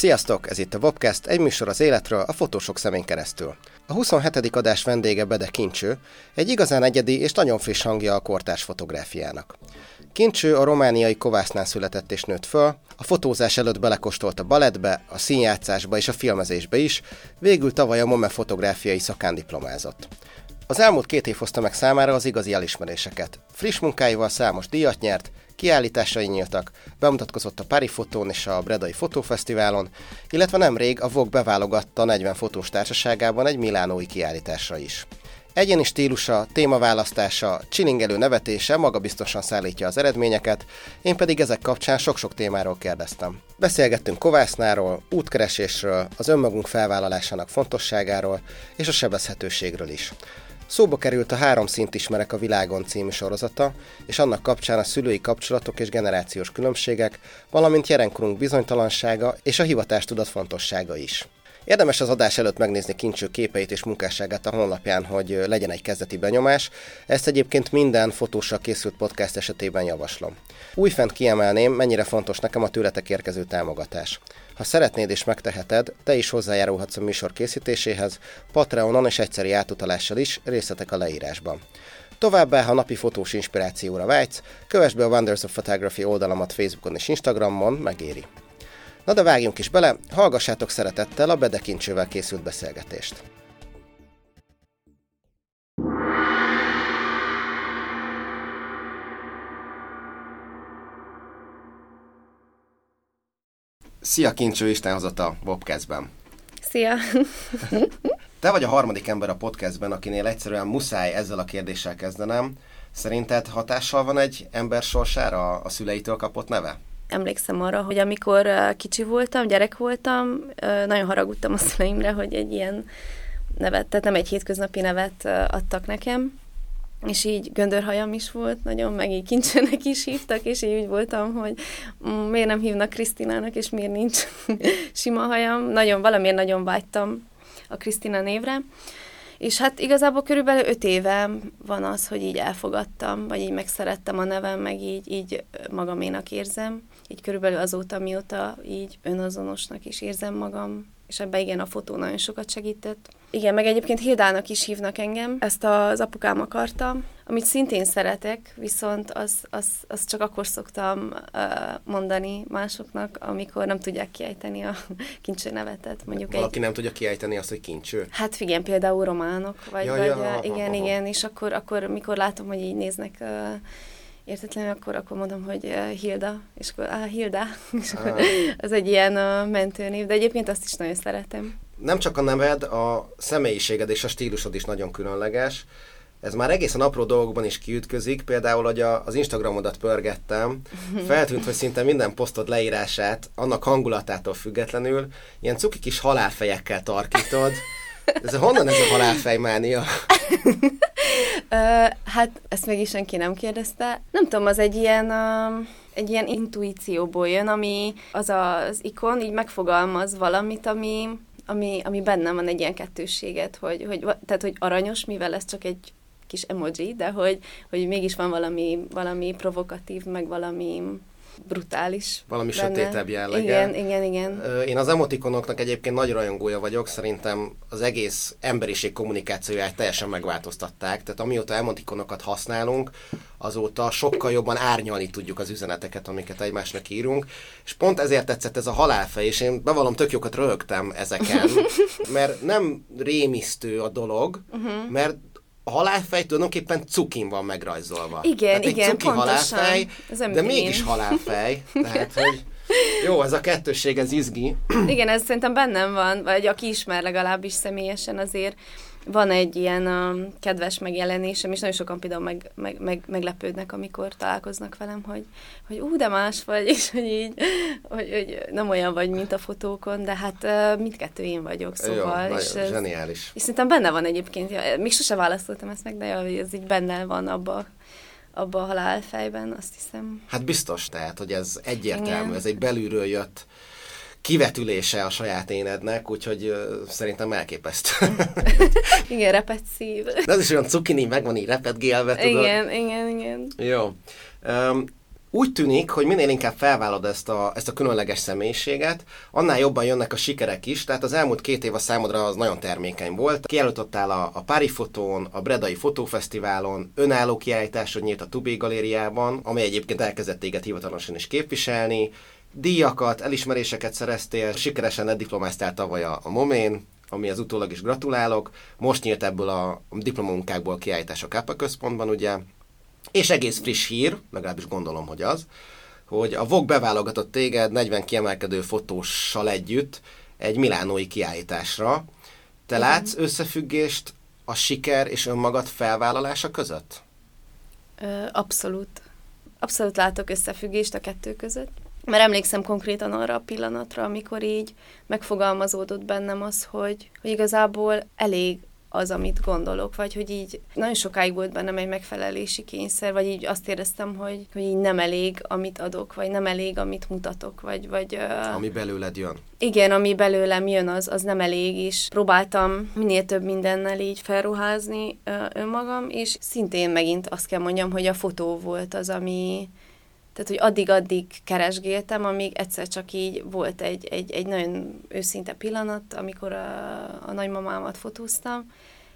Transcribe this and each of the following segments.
Sziasztok, ez itt a Bobcast, egy műsor az életről a fotósok szemén keresztül. A 27. adás vendége Bede Kincső, egy igazán egyedi és nagyon friss hangja a kortárs fotográfiának. Kincső a romániai Kovásznál született és nőtt föl, a fotózás előtt belekostolt a balettbe, a színjátszásba és a filmezésbe is, végül tavaly a MOME fotográfiai szakán diplomázott. Az elmúlt két év hozta meg számára az igazi elismeréseket. Friss munkáival számos díjat nyert, kiállításai nyíltak, bemutatkozott a Pári Fotón és a Bredai Fotófesztiválon, illetve nemrég a Vogue beválogatta 40 fotós társaságában egy milánói kiállításra is. Egyéni stílusa, témaválasztása, csilingelő nevetése magabiztosan szállítja az eredményeket, én pedig ezek kapcsán sok-sok témáról kérdeztem. Beszélgettünk kovásznáról, útkeresésről, az önmagunk felvállalásának fontosságáról és a sebezhetőségről is. Szóba került a Három szint ismerek a világon című sorozata, és annak kapcsán a szülői kapcsolatok és generációs különbségek, valamint jelenkorunk bizonytalansága és a hivatástudat fontossága is. Érdemes az adás előtt megnézni kincső képeit és munkásságát a honlapján, hogy legyen egy kezdeti benyomás. Ezt egyébként minden fotóssal készült podcast esetében javaslom. Újfent kiemelném, mennyire fontos nekem a tőletek érkező támogatás. Ha szeretnéd és megteheted, te is hozzájárulhatsz a műsor készítéséhez, Patreonon és egyszeri átutalással is, részletek a leírásban. Továbbá, ha napi fotós inspirációra vágysz, kövess be a Wonders of Photography oldalamat Facebookon és Instagramon, megéri. Na de vágjunk is bele, hallgassátok szeretettel a Bedekincsővel készült beszélgetést. Szia Kincső, Isten hozott a Bobcastben. Szia! Te vagy a harmadik ember a podcastben, akinél egyszerűen muszáj ezzel a kérdéssel kezdenem. Szerinted hatással van egy ember sorsára a szüleitől kapott neve? Emlékszem arra, hogy amikor kicsi voltam, gyerek voltam, nagyon haragudtam a szüleimre, hogy egy ilyen nevet, tehát nem egy hétköznapi nevet adtak nekem, és így göndörhajam is volt nagyon, meg így kincsenek is hívtak, és így úgy voltam, hogy miért nem hívnak Krisztinának, és miért nincs sima hajam. Nagyon, valamiért nagyon vágytam a Krisztina névre. És hát igazából körülbelül öt éve van az, hogy így elfogadtam, vagy így megszerettem a nevem, meg így, így magaménak érzem. Így körülbelül azóta, mióta így önazonosnak is érzem magam, és ebben igen, a fotó nagyon sokat segített. Igen, meg egyébként Hildának is hívnak engem, ezt az apukám akarta, amit szintén szeretek, viszont az, az, az csak akkor szoktam uh, mondani másoknak, amikor nem tudják kiejteni a kincső nevetet. Mondjuk Valaki egy... nem tudja kiejteni azt, hogy kincső? Hát igen, például románok, vagy, ja, vagy ja, uh, igen, aha, igen, és akkor, akkor mikor látom, hogy így néznek uh, értetlenül, akkor, akkor mondom, hogy Hilda, és akkor, ah, Hilda, és akkor ah. az egy ilyen uh, mentőnév, de egyébként azt is nagyon szeretem. Nem csak a neved, a személyiséged és a stílusod is nagyon különleges. Ez már egészen apró dolgokban is kiütközik, például, hogy a, az Instagramodat pörgettem, feltűnt, hogy szinte minden posztod leírását, annak hangulatától függetlenül, ilyen cuki kis halálfejekkel tarkítod. Ez honnan ez a halálfejmánia? hát ezt még is senki nem kérdezte. Nem tudom, az egy ilyen... Egy ilyen intuícióból jön, ami az az ikon így megfogalmaz valamit, ami, ami, ami bennem van egy ilyen kettősséget, hogy, hogy, tehát, hogy aranyos, mivel ez csak egy kis emoji, de hogy, hogy mégis van valami, valami provokatív, meg valami brutális. Valami benne. sötétebb jellege. Igen, igen, igen. Én az emotikonoknak egyébként nagy rajongója vagyok, szerintem az egész emberiség kommunikációját teljesen megváltoztatták, tehát amióta emotikonokat használunk, azóta sokkal jobban árnyalni tudjuk az üzeneteket, amiket egymásnak írunk, és pont ezért tetszett ez a halálfej, és én bevallom, tök jókat rögtem ezeken, mert nem rémisztő a dolog, uh-huh. mert a halálfej tulajdonképpen cukin van megrajzolva. Igen, tehát igen, cuki pontosan. halálfej, de mégis halálfej. Tehát, hogy jó, ez a kettősség, ez izgi. Igen, ez szerintem bennem van, vagy aki ismer legalábbis személyesen azért van egy ilyen uh, kedves megjelenésem, és nagyon sokan például meg, meg, meg, meglepődnek, amikor találkoznak velem, hogy, hogy ú, de más vagy, és hogy így, hogy, hogy nem olyan vagy, mint a fotókon, de hát uh, mindkettő én vagyok, szóval. Jó, és ez, zseniális. És szerintem benne van egyébként, ja, még sose választottam ezt meg, de ez így benne van abba abba a halálfejben, azt hiszem. Hát biztos, tehát, hogy ez egyértelmű, Igen. ez egy belülről jött kivetülése a saját énednek, úgyhogy uh, szerintem elképesztő. igen, repet szív. De az is olyan cukini, meg van így repet gélve, tudod? Igen, igen, igen. Jó. Um, úgy tűnik, hogy minél inkább felvállod ezt a, ezt a különleges személyiséget, annál jobban jönnek a sikerek is, tehát az elmúlt két év a számodra az nagyon termékeny volt. Kiállítottál a, a Pári Fotón, a Bredai Fotófesztiválon, önálló kiállításod nyílt a Tubé Galériában, amely egyébként elkezdett téged hivatalosan is képviselni, díjakat, elismeréseket szereztél, sikeresen diplomáztál tavaly a, a Momén, ami az utólag is gratulálok. Most nyílt ebből a diplomunkákból kiállítás a Kápa központban, ugye, és egész friss hír, legalábbis gondolom, hogy az, hogy a Vogue beválogatott téged 40 kiemelkedő fotóssal együtt egy milánói kiállításra. Te Igen. látsz összefüggést a siker és önmagad felvállalása között? Abszolút. Abszolút látok összefüggést a kettő között. Mert emlékszem konkrétan arra a pillanatra, amikor így megfogalmazódott bennem az, hogy, hogy igazából elég az, amit gondolok, vagy hogy így nagyon sokáig volt bennem egy megfelelési kényszer, vagy így azt éreztem, hogy, hogy így nem elég, amit adok, vagy nem elég, amit mutatok, vagy... vagy ami belőled jön. Igen, ami belőlem jön, az, az nem elég, és próbáltam minél több mindennel így felruházni önmagam, és szintén megint azt kell mondjam, hogy a fotó volt az, ami, tehát, hogy addig-addig keresgéltem, amíg egyszer csak így volt egy, egy, egy nagyon őszinte pillanat, amikor a, a nagymamámat fotóztam,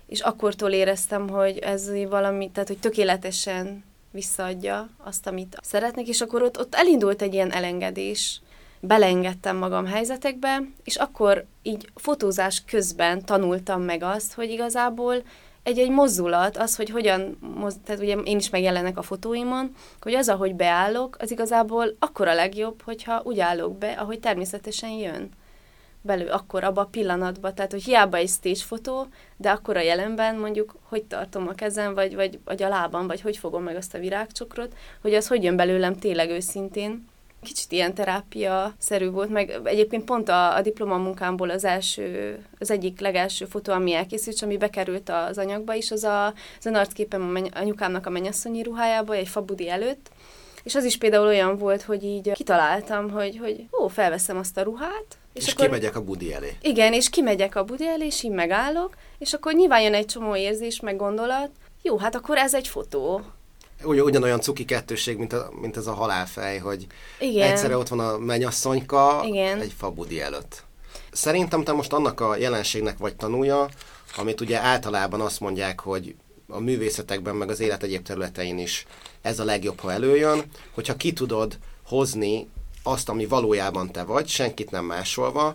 és akkortól éreztem, hogy ez valami, tehát, hogy tökéletesen visszaadja azt, amit szeretnék, és akkor ott, ott elindult egy ilyen elengedés, belengedtem magam helyzetekbe, és akkor így fotózás közben tanultam meg azt, hogy igazából egy-egy mozdulat, az, hogy hogyan, moz, tehát ugye én is megjelenek a fotóimon, hogy az, ahogy beállok, az igazából akkor a legjobb, hogyha úgy állok be, ahogy természetesen jön belül, akkor abba a pillanatban, tehát hogy hiába egy stage fotó, de akkor a jelenben mondjuk, hogy tartom a kezem, vagy, vagy, vagy a lábam, vagy hogy fogom meg azt a virágcsokrot, hogy az hogy jön belőlem tényleg őszintén, kicsit ilyen terápia-szerű volt, meg egyébként pont a, a diplomamunkámból az első, az egyik legelső fotó, ami elkészült, ami bekerült az anyagba is, az a, az a arcképem a menny, anyukámnak a mennyasszonyi ruhájába, egy fabudi előtt, és az is például olyan volt, hogy így kitaláltam, hogy, hogy ó, felveszem azt a ruhát, és, és akkor, kimegyek a budi elé. Igen, és kimegyek a budi elé, és így megállok, és akkor nyilván jön egy csomó érzés, meg gondolat, jó, hát akkor ez egy fotó ugy, ugyanolyan cuki kettőség, mint, a, mint ez a halálfej, hogy Igen. egyszerre ott van a mennyasszonyka Igen. egy fabudi előtt. Szerintem te most annak a jelenségnek vagy tanulja, amit ugye általában azt mondják, hogy a művészetekben, meg az élet egyéb területein is ez a legjobb, ha előjön, hogyha ki tudod hozni azt, ami valójában te vagy, senkit nem másolva,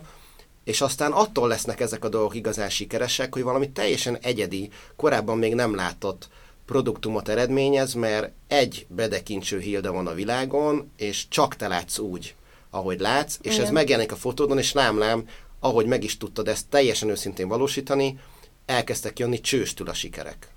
és aztán attól lesznek ezek a dolgok igazán sikeresek, hogy valami teljesen egyedi, korábban még nem látott produktumot eredményez, mert egy bedekincső Hilda van a világon, és csak te látsz úgy, ahogy látsz, és Igen. ez megjelenik a fotódon, és lám-lám, ahogy meg is tudtad ezt teljesen őszintén valósítani, elkezdtek jönni csőstül a sikerek.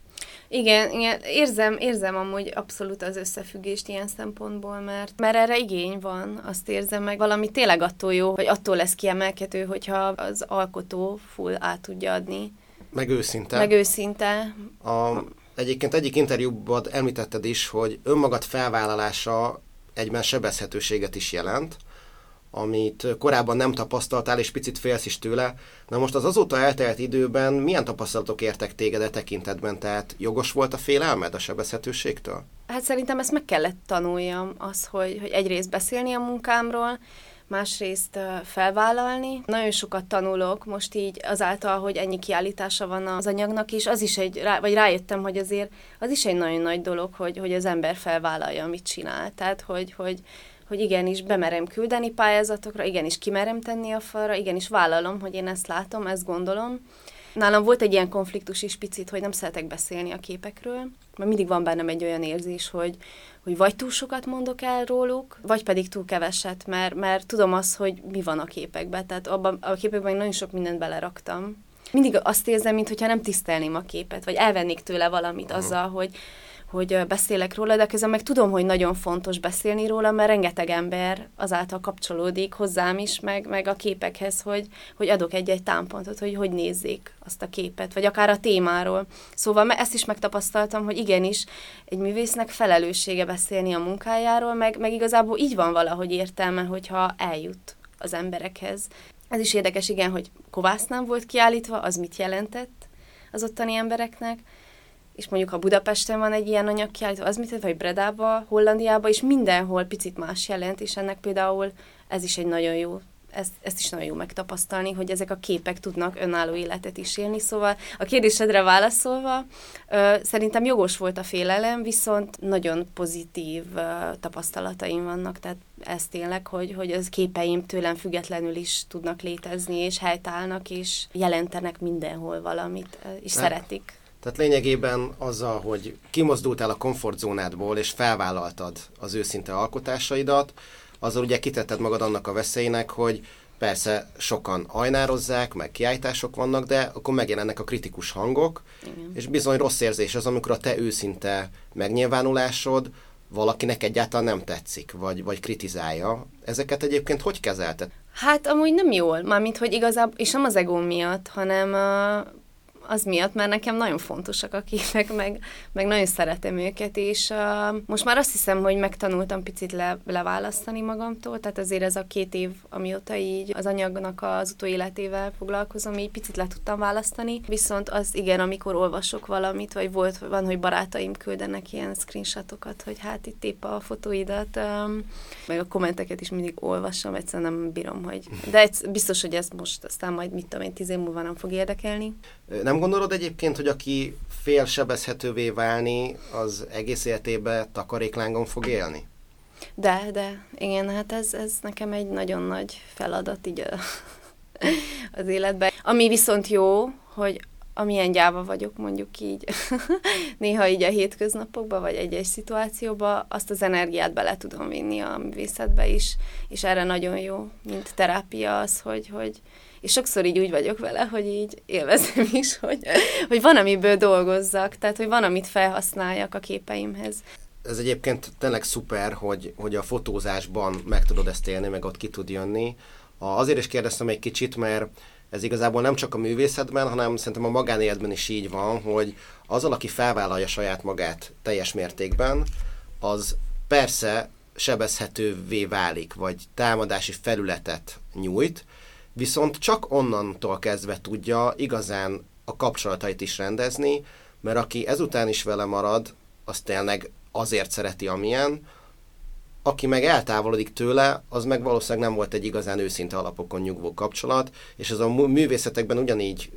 Igen, igen, érzem, érzem amúgy abszolút az összefüggést ilyen szempontból, mert, mert erre igény van, azt érzem meg. Valami tényleg attól jó, vagy attól lesz kiemelkedő, hogyha az alkotó full át tudja adni. Meg őszinte. Meg őszinte. A, Egyébként egyik interjúban említetted is, hogy önmagad felvállalása egyben sebezhetőséget is jelent, amit korábban nem tapasztaltál, és picit félsz is tőle. Na most az azóta eltelt időben milyen tapasztalatok értek téged e tekintetben? Tehát jogos volt a félelmed a sebezhetőségtől? Hát szerintem ezt meg kellett tanuljam, az, hogy, hogy egyrészt beszélni a munkámról, másrészt felvállalni. Nagyon sokat tanulok most így azáltal, hogy ennyi kiállítása van az anyagnak, és az is egy, vagy rájöttem, hogy azért az is egy nagyon nagy dolog, hogy, hogy az ember felvállalja, amit csinál. Tehát, hogy, hogy, hogy igenis bemerem küldeni pályázatokra, igenis kimerem tenni a falra, igenis vállalom, hogy én ezt látom, ezt gondolom. Nálam volt egy ilyen konfliktus is picit, hogy nem szeretek beszélni a képekről, mert mindig van bennem egy olyan érzés, hogy, hogy vagy túl sokat mondok el róluk, vagy pedig túl keveset, mert, mert tudom azt, hogy mi van a képekben. Tehát abban a képekben nagyon sok mindent beleraktam. Mindig azt érzem, mintha nem tisztelném a képet, vagy elvennék tőle valamit azzal, hogy hogy beszélek róla, de közben meg tudom, hogy nagyon fontos beszélni róla, mert rengeteg ember azáltal kapcsolódik hozzám is, meg, meg a képekhez, hogy, hogy adok egy-egy támpontot, hogy hogy nézzék azt a képet, vagy akár a témáról. Szóval ezt is megtapasztaltam, hogy igenis egy művésznek felelőssége beszélni a munkájáról, meg, meg igazából így van valahogy értelme, hogyha eljut az emberekhez. Ez is érdekes, igen, hogy kovásznám volt kiállítva, az mit jelentett az ottani embereknek, és mondjuk ha Budapesten van egy ilyen anyagkiállító, az mit vagy Bredába, Hollandiába, és mindenhol picit más jelent, és ennek például ez is egy nagyon jó ezt, ezt is nagyon jó megtapasztalni, hogy ezek a képek tudnak önálló életet is élni. Szóval a kérdésedre válaszolva, ö, szerintem jogos volt a félelem, viszont nagyon pozitív ö, tapasztalataim vannak, tehát ez tényleg, hogy, hogy az képeim tőlem függetlenül is tudnak létezni, és helytállnak, és jelentenek mindenhol valamit, és hát. szeretik. Tehát lényegében azzal, hogy kimozdultál a komfortzónádból, és felvállaltad az őszinte alkotásaidat, azzal ugye kitetted magad annak a veszélynek, hogy persze sokan ajnározzák, meg kiállítások vannak, de akkor megjelennek a kritikus hangok, Igen. és bizony rossz érzés az, amikor a te őszinte megnyilvánulásod valakinek egyáltalán nem tetszik, vagy, vagy kritizálja. Ezeket egyébként hogy kezelted? Hát amúgy nem jól, mármint, hogy igazából, és nem az egó miatt, hanem uh, az miatt, mert nekem nagyon fontosak a képek, meg, meg nagyon szeretem őket, és uh, most már azt hiszem, hogy megtanultam picit le, leválasztani magamtól, tehát azért ez a két év, amióta így az anyagnak az utóéletével foglalkozom, így picit le tudtam választani, viszont az igen, amikor olvasok valamit, vagy volt, van, hogy barátaim küldenek ilyen screenshotokat, hogy hát itt épp a fotóidat, um, meg a kommenteket is mindig olvasom, egyszerűen nem bírom, hogy... De egy, biztos, hogy ez most aztán majd mit tudom én, tíz év múlva nem fog érdekelni. Nem gondolod egyébként, hogy aki fél válni, az egész életébe takaréklángon fog élni? De, de, igen, hát ez, ez nekem egy nagyon nagy feladat így a, az életben. Ami viszont jó, hogy amilyen gyáva vagyok, mondjuk így, néha így a hétköznapokban, vagy egy-egy szituációban, azt az energiát bele tudom vinni a művészetbe is, és erre nagyon jó, mint terápia az, hogy, hogy és sokszor így úgy vagyok vele, hogy így élvezem is, hogy, hogy van, amiből dolgozzak, tehát, hogy van, amit felhasználjak a képeimhez. Ez egyébként tényleg szuper, hogy, hogy a fotózásban meg tudod ezt élni, meg ott ki tud jönni. Azért is kérdeztem egy kicsit, mert ez igazából nem csak a művészetben, hanem szerintem a magánéletben is így van, hogy az, aki felvállalja saját magát teljes mértékben, az persze sebezhetővé válik, vagy támadási felületet nyújt, viszont csak onnantól kezdve tudja igazán a kapcsolatait is rendezni, mert aki ezután is vele marad, az tényleg azért szereti, amilyen, aki meg eltávolodik tőle, az meg valószínűleg nem volt egy igazán őszinte alapokon nyugvó kapcsolat, és ez a művészetekben ugyanígy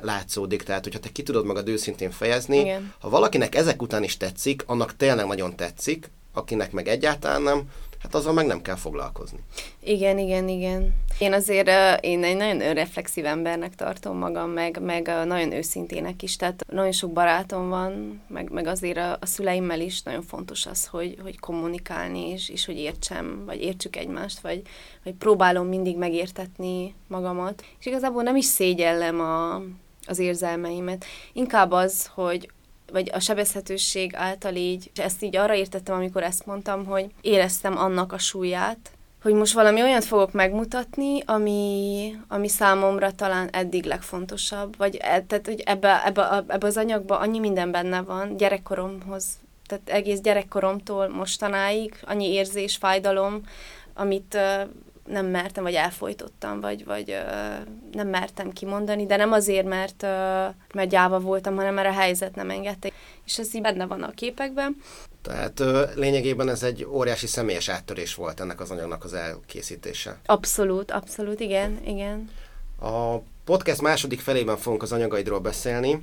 látszódik, tehát hogyha te ki tudod magad őszintén fejezni, Igen. ha valakinek ezek után is tetszik, annak tényleg nagyon tetszik, akinek meg egyáltalán nem, hát azzal meg nem kell foglalkozni. Igen, igen, igen. Én azért én egy nagyon önreflexív embernek tartom magam, meg, meg nagyon őszintének is, tehát nagyon sok barátom van, meg, meg azért a, a szüleimmel is nagyon fontos az, hogy, hogy kommunikálni, és, és hogy értsem, vagy értsük egymást, vagy, vagy próbálom mindig megértetni magamat. És igazából nem is szégyellem a, az érzelmeimet. Inkább az, hogy vagy a sebezhetőség által így, és ezt így arra értettem, amikor ezt mondtam, hogy éreztem annak a súlyát, hogy most valami olyat fogok megmutatni, ami, ami számomra talán eddig legfontosabb, vagy e, tehát, hogy ebbe, ebbe, ebbe az anyagban annyi minden benne van, gyerekkoromhoz, tehát egész gyerekkoromtól mostanáig, annyi érzés, fájdalom, amit nem mertem, vagy elfolytottam, vagy, vagy ö, nem mertem kimondani, de nem azért, mert, ö, mert gyáva voltam, hanem mert a helyzet nem engedte. És ez így benne van a képekben. Tehát ö, lényegében ez egy óriási személyes áttörés volt ennek az anyagnak az elkészítése. Abszolút, abszolút, igen, igen. A podcast második felében fogunk az anyagaidról beszélni,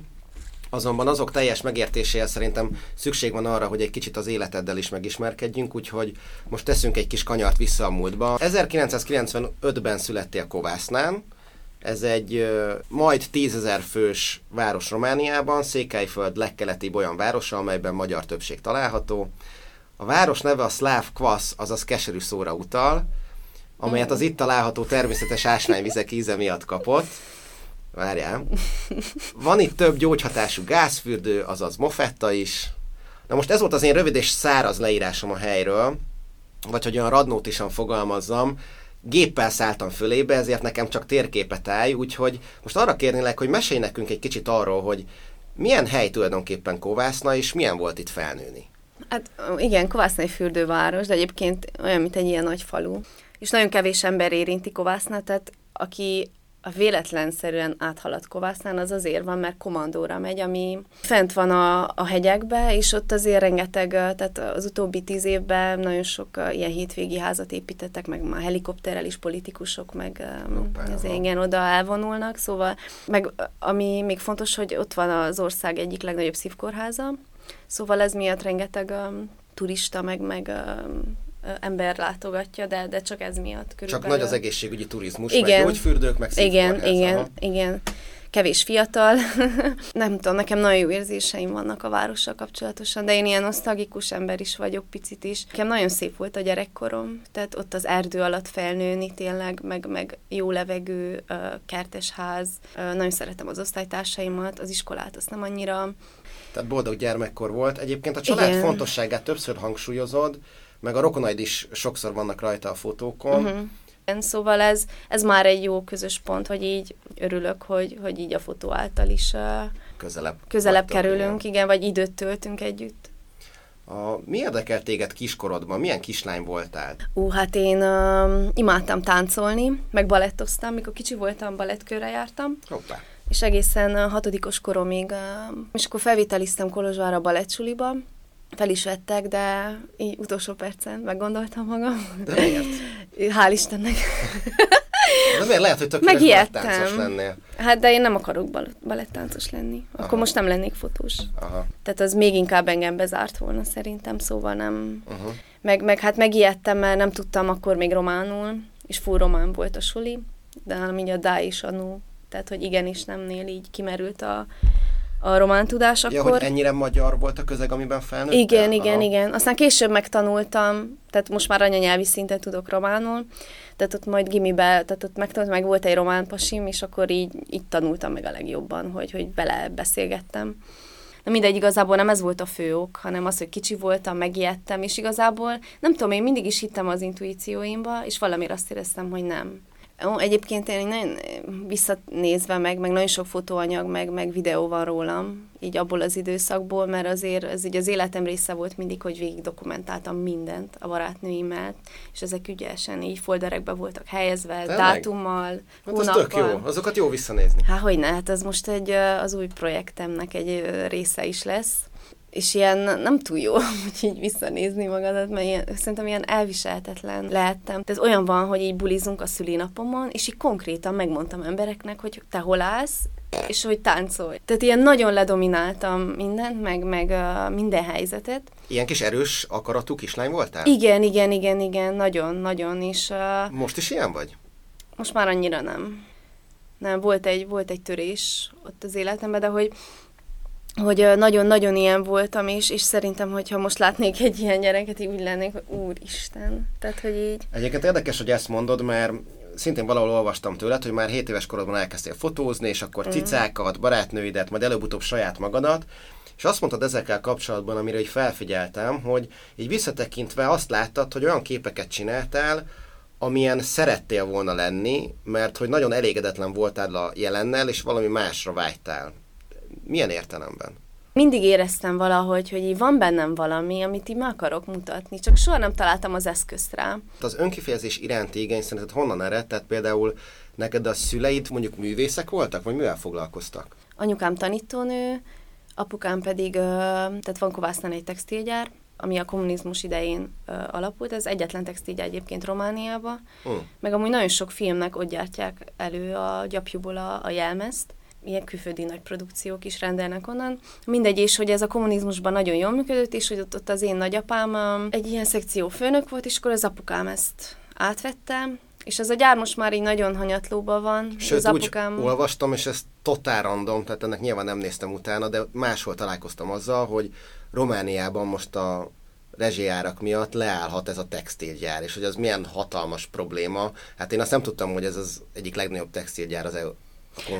Azonban azok teljes megértéséhez szerintem szükség van arra, hogy egy kicsit az életeddel is megismerkedjünk, úgyhogy most teszünk egy kis kanyart vissza a múltba. 1995-ben születtél Kovásznán, ez egy uh, majd tízezer fős város Romániában, Székelyföld legkeletibb olyan városa, amelyben magyar többség található. A város neve a szláv kvasz, azaz keserű szóra utal, amelyet az itt található természetes ásványvizek íze miatt kapott. Várjál. Van itt több gyógyhatású gázfürdő, azaz mofetta is. Na most ez volt az én rövid és száraz leírásom a helyről, vagy hogy olyan radnótisan fogalmazzam, géppel szálltam fölébe, ezért nekem csak térképet állj, úgyhogy most arra kérnélek, hogy mesélj nekünk egy kicsit arról, hogy milyen hely tulajdonképpen Kovászna, és milyen volt itt felnőni? Hát igen, Kovászna egy fürdőváros, de egyébként olyan, mint egy ilyen nagy falu. És nagyon kevés ember érinti Kovászna, tehát aki a véletlenszerűen áthaladt Kovásznán, az azért van, mert komandóra megy, ami fent van a, a hegyekbe, és ott azért rengeteg, tehát az utóbbi tíz évben nagyon sok ilyen hétvégi házat építettek, meg már helikopterrel is politikusok, meg az igen, oda elvonulnak, szóval, meg ami még fontos, hogy ott van az ország egyik legnagyobb szívkórháza, szóval ez miatt rengeteg um, turista, meg, meg um, ember látogatja, de, de csak ez miatt körülbelül. Csak nagy az egészségügyi turizmus, igen. meg gyógyfürdők, meg Igen, igen, aha. igen. Kevés fiatal. nem tudom, nekem nagyon jó érzéseim vannak a várossal kapcsolatosan, de én ilyen nosztalgikus ember is vagyok picit is. Nekem nagyon szép volt a gyerekkorom, tehát ott az erdő alatt felnőni tényleg, meg, meg jó levegő, kertes ház. Nagyon szeretem az osztálytársaimat, az iskolát azt nem annyira. Tehát boldog gyermekkor volt. Egyébként a család Igen. fontosságát többször hangsúlyozod, meg a rokonaid is sokszor vannak rajta a fotókon. Uh-huh. Szóval ez, ez már egy jó közös pont, hogy így örülök, hogy, hogy így a fotó által is uh, közelebb, közelebb kerülünk, igen. vagy időt töltünk együtt. A, mi érdekelt téged kiskorodban? Milyen kislány voltál? Ú, hát én uh, imádtam táncolni, meg balettoztam. Mikor kicsi voltam, balettkörre jártam. Hoppá. És egészen uh, hatodikos koromig, uh, és akkor felvételiztem Kolozsvárra balettsuliba, fel is vettek, de így utolsó percen meggondoltam magam. De miért? Hál' Istennek. De miért lehet, hogy tökéletes balettáncos lennél? Hát, de én nem akarok bal- balettáncos lenni. Akkor Aha. most nem lennék fotós. Aha. Tehát az még inkább engem bezárt volna szerintem, szóval nem... Uh-huh. Meg, meg hát megijedtem, mert nem tudtam akkor még románul, és full román volt a suli, de hanem így a dá is anú, tehát hogy igenis nemnél így kimerült a a román tudás akkor. Ja, hogy ennyire magyar volt a közeg, amiben felnőttem? Igen, igen, Aha. igen. Aztán később megtanultam, tehát most már anyanyelvi szinten tudok románul, tehát ott majd gimibe, tehát ott megtanultam, meg volt egy román pasim, és akkor így, így tanultam meg a legjobban, hogy, hogy bele beszélgettem. Na mindegy, igazából nem ez volt a fő ok, hanem az, hogy kicsi voltam, megijedtem, és igazából nem tudom, én mindig is hittem az intuícióimba, és valamiért azt éreztem, hogy nem. Ó, egyébként én nagyon visszanézve meg, meg nagyon sok fotóanyag, meg, meg videó van rólam, így abból az időszakból, mert azért ez így az életem része volt mindig, hogy végig dokumentáltam mindent a barátnőimmel, és ezek ügyesen így folderekbe voltak helyezve, Tényleg? dátummal, hát az tök jó, azokat jó visszanézni. Hát hogy ne, hát ez most egy, az új projektemnek egy része is lesz és ilyen nem túl jó, hogy így visszanézni magadat, mert ilyen, szerintem ilyen elviselhetetlen lehettem. Ez olyan van, hogy így bulizunk a szülinapomon, és így konkrétan megmondtam embereknek, hogy te hol állsz, és hogy táncolj. Tehát ilyen nagyon ledomináltam mindent, meg, meg uh, minden helyzetet. Ilyen kis erős akaratú kislány voltál? Igen, igen, igen, igen, nagyon, nagyon, és... Uh, most is ilyen vagy? Most már annyira nem. Nem, volt egy, volt egy törés ott az életemben, de hogy hogy nagyon-nagyon ilyen voltam, és, és szerintem, hogyha most látnék egy ilyen gyereket, így úgy lennék, hogy úristen. Tehát, hogy így... Egyébként érdekes, hogy ezt mondod, mert szintén valahol olvastam tőled, hogy már 7 éves korodban elkezdtél fotózni, és akkor mm. cicákat, barátnőidet, majd előbb-utóbb saját magadat, és azt mondtad ezekkel kapcsolatban, amire így felfigyeltem, hogy így visszatekintve azt láttad, hogy olyan képeket csináltál, amilyen szerettél volna lenni, mert hogy nagyon elégedetlen voltál a jelennel, és valami másra vágytál. Milyen értelemben? Mindig éreztem valahogy, hogy így van bennem valami, amit így meg akarok mutatni, csak soha nem találtam az eszközt rá. Az önkifejezés iránti igény szerinted honnan ered? Tehát például neked a szüleid mondjuk művészek voltak, vagy mivel foglalkoztak? Anyukám tanítónő, apukám pedig, tehát van Kovásznán egy textilgyár, ami a kommunizmus idején ö, alapult, ez egyetlen textilgyár egyébként Romániába, uh. meg amúgy nagyon sok filmnek ott gyártják elő a gyapjúból a, a jelmezt, ilyen külföldi nagy produkciók is rendelnek onnan. Mindegy, és hogy ez a kommunizmusban nagyon jól működött, és hogy ott, ott az én nagyapám egy ilyen szekció főnök volt, és akkor az apukám ezt átvette, és ez a gyár most már így nagyon hanyatlóban van. Sőt, az apukám... úgy olvastam, és ez totál random, tehát ennek nyilván nem néztem utána, de máshol találkoztam azzal, hogy Romániában most a rezsijárak miatt leállhat ez a textilgyár, és hogy az milyen hatalmas probléma. Hát én azt nem tudtam, hogy ez az egyik legnagyobb textilgyár az EU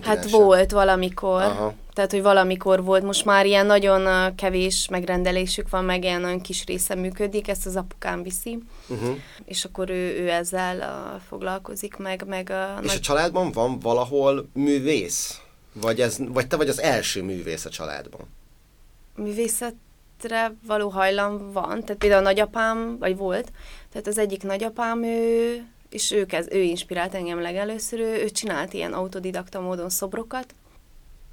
Hát volt valamikor. Aha. Tehát, hogy valamikor volt. Most már ilyen nagyon kevés megrendelésük van, meg ilyen nagyon kis része működik, ezt az apukám viszi. Uh-huh. És akkor ő, ő ezzel uh, foglalkozik meg. meg uh, és nagy... a családban van valahol művész? Vagy, ez, vagy te vagy az első művész a családban? Művészetre való hajlam van. Tehát például a nagyapám, vagy volt, tehát az egyik nagyapám, ő, és ő, kez, ő inspirált engem legelőször, ő, ő csinált ilyen autodidakta módon szobrokat,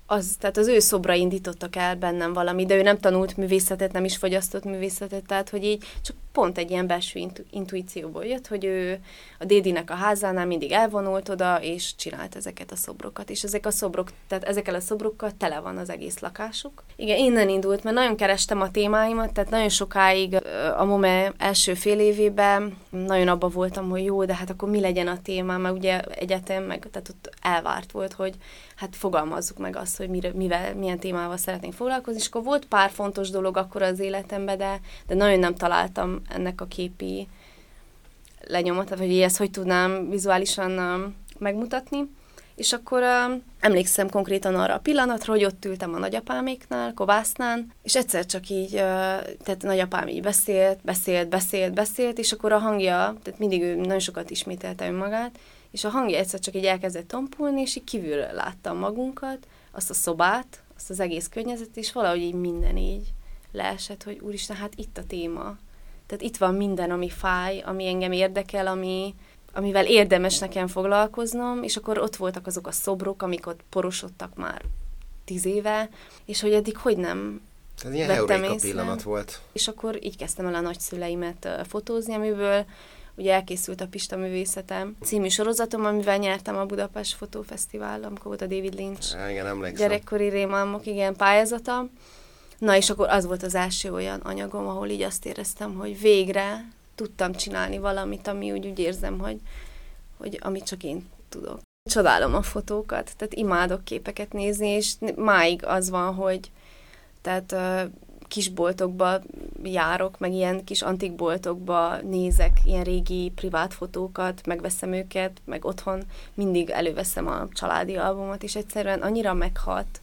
az, tehát az ő szobra indítottak el bennem valami, de ő nem tanult művészetet, nem is fogyasztott művészetet, tehát hogy így csak pont egy ilyen belső intu- intuícióból jött, hogy ő a Dédinek a házánál mindig elvonult oda, és csinált ezeket a szobrokat. És ezek a szobrok, tehát ezekkel a szobrokkal tele van az egész lakásuk. Igen, innen indult, mert nagyon kerestem a témáimat, tehát nagyon sokáig a MOME első fél évében nagyon abba voltam, hogy jó, de hát akkor mi legyen a témám, mert ugye egyetem, meg tehát ott elvárt volt, hogy hát fogalmazzuk meg azt, hogy mire, mivel, milyen témával szeretnénk foglalkozni, és akkor volt pár fontos dolog akkor az életemben, de, de nagyon nem találtam ennek a képi lenyomat, vagy ezt hogy tudnám vizuálisan megmutatni. És akkor uh, emlékszem konkrétan arra a pillanatra, hogy ott ültem a nagyapáméknál, Kovásznán, és egyszer csak így, uh, tehát nagyapám így beszélt, beszélt, beszélt, beszélt, és akkor a hangja, tehát mindig ő nagyon sokat ismételte önmagát, és a hangja egyszer csak így elkezdett tompulni, és így kívül láttam magunkat, azt a szobát, azt az egész környezetet, és valahogy így minden így leesett, hogy úristen, hát itt a téma. Tehát itt van minden, ami fáj, ami engem érdekel, ami, amivel érdemes nekem foglalkoznom, és akkor ott voltak azok a szobrok, amik ott porosodtak már tíz éve, és hogy eddig hogy nem Ez ilyen vettem pillanat volt. És akkor így kezdtem el a nagyszüleimet fotózni, amiből ugye elkészült a Pista Művészetem című sorozatom, amivel nyertem a Budapest Fotófesztivál, amikor volt a David Lynch ja, igen, emlékszem. gyerekkori rémálmok, igen, pályázata. Na és akkor az volt az első olyan anyagom, ahol így azt éreztem, hogy végre tudtam csinálni valamit, ami úgy, úgy érzem, hogy, hogy amit csak én tudok. Csodálom a fotókat, tehát imádok képeket nézni, és máig az van, hogy tehát kisboltokba járok, meg ilyen kis antikboltokba nézek ilyen régi privát fotókat, megveszem őket, meg otthon mindig előveszem a családi albumot, és egyszerűen annyira meghat,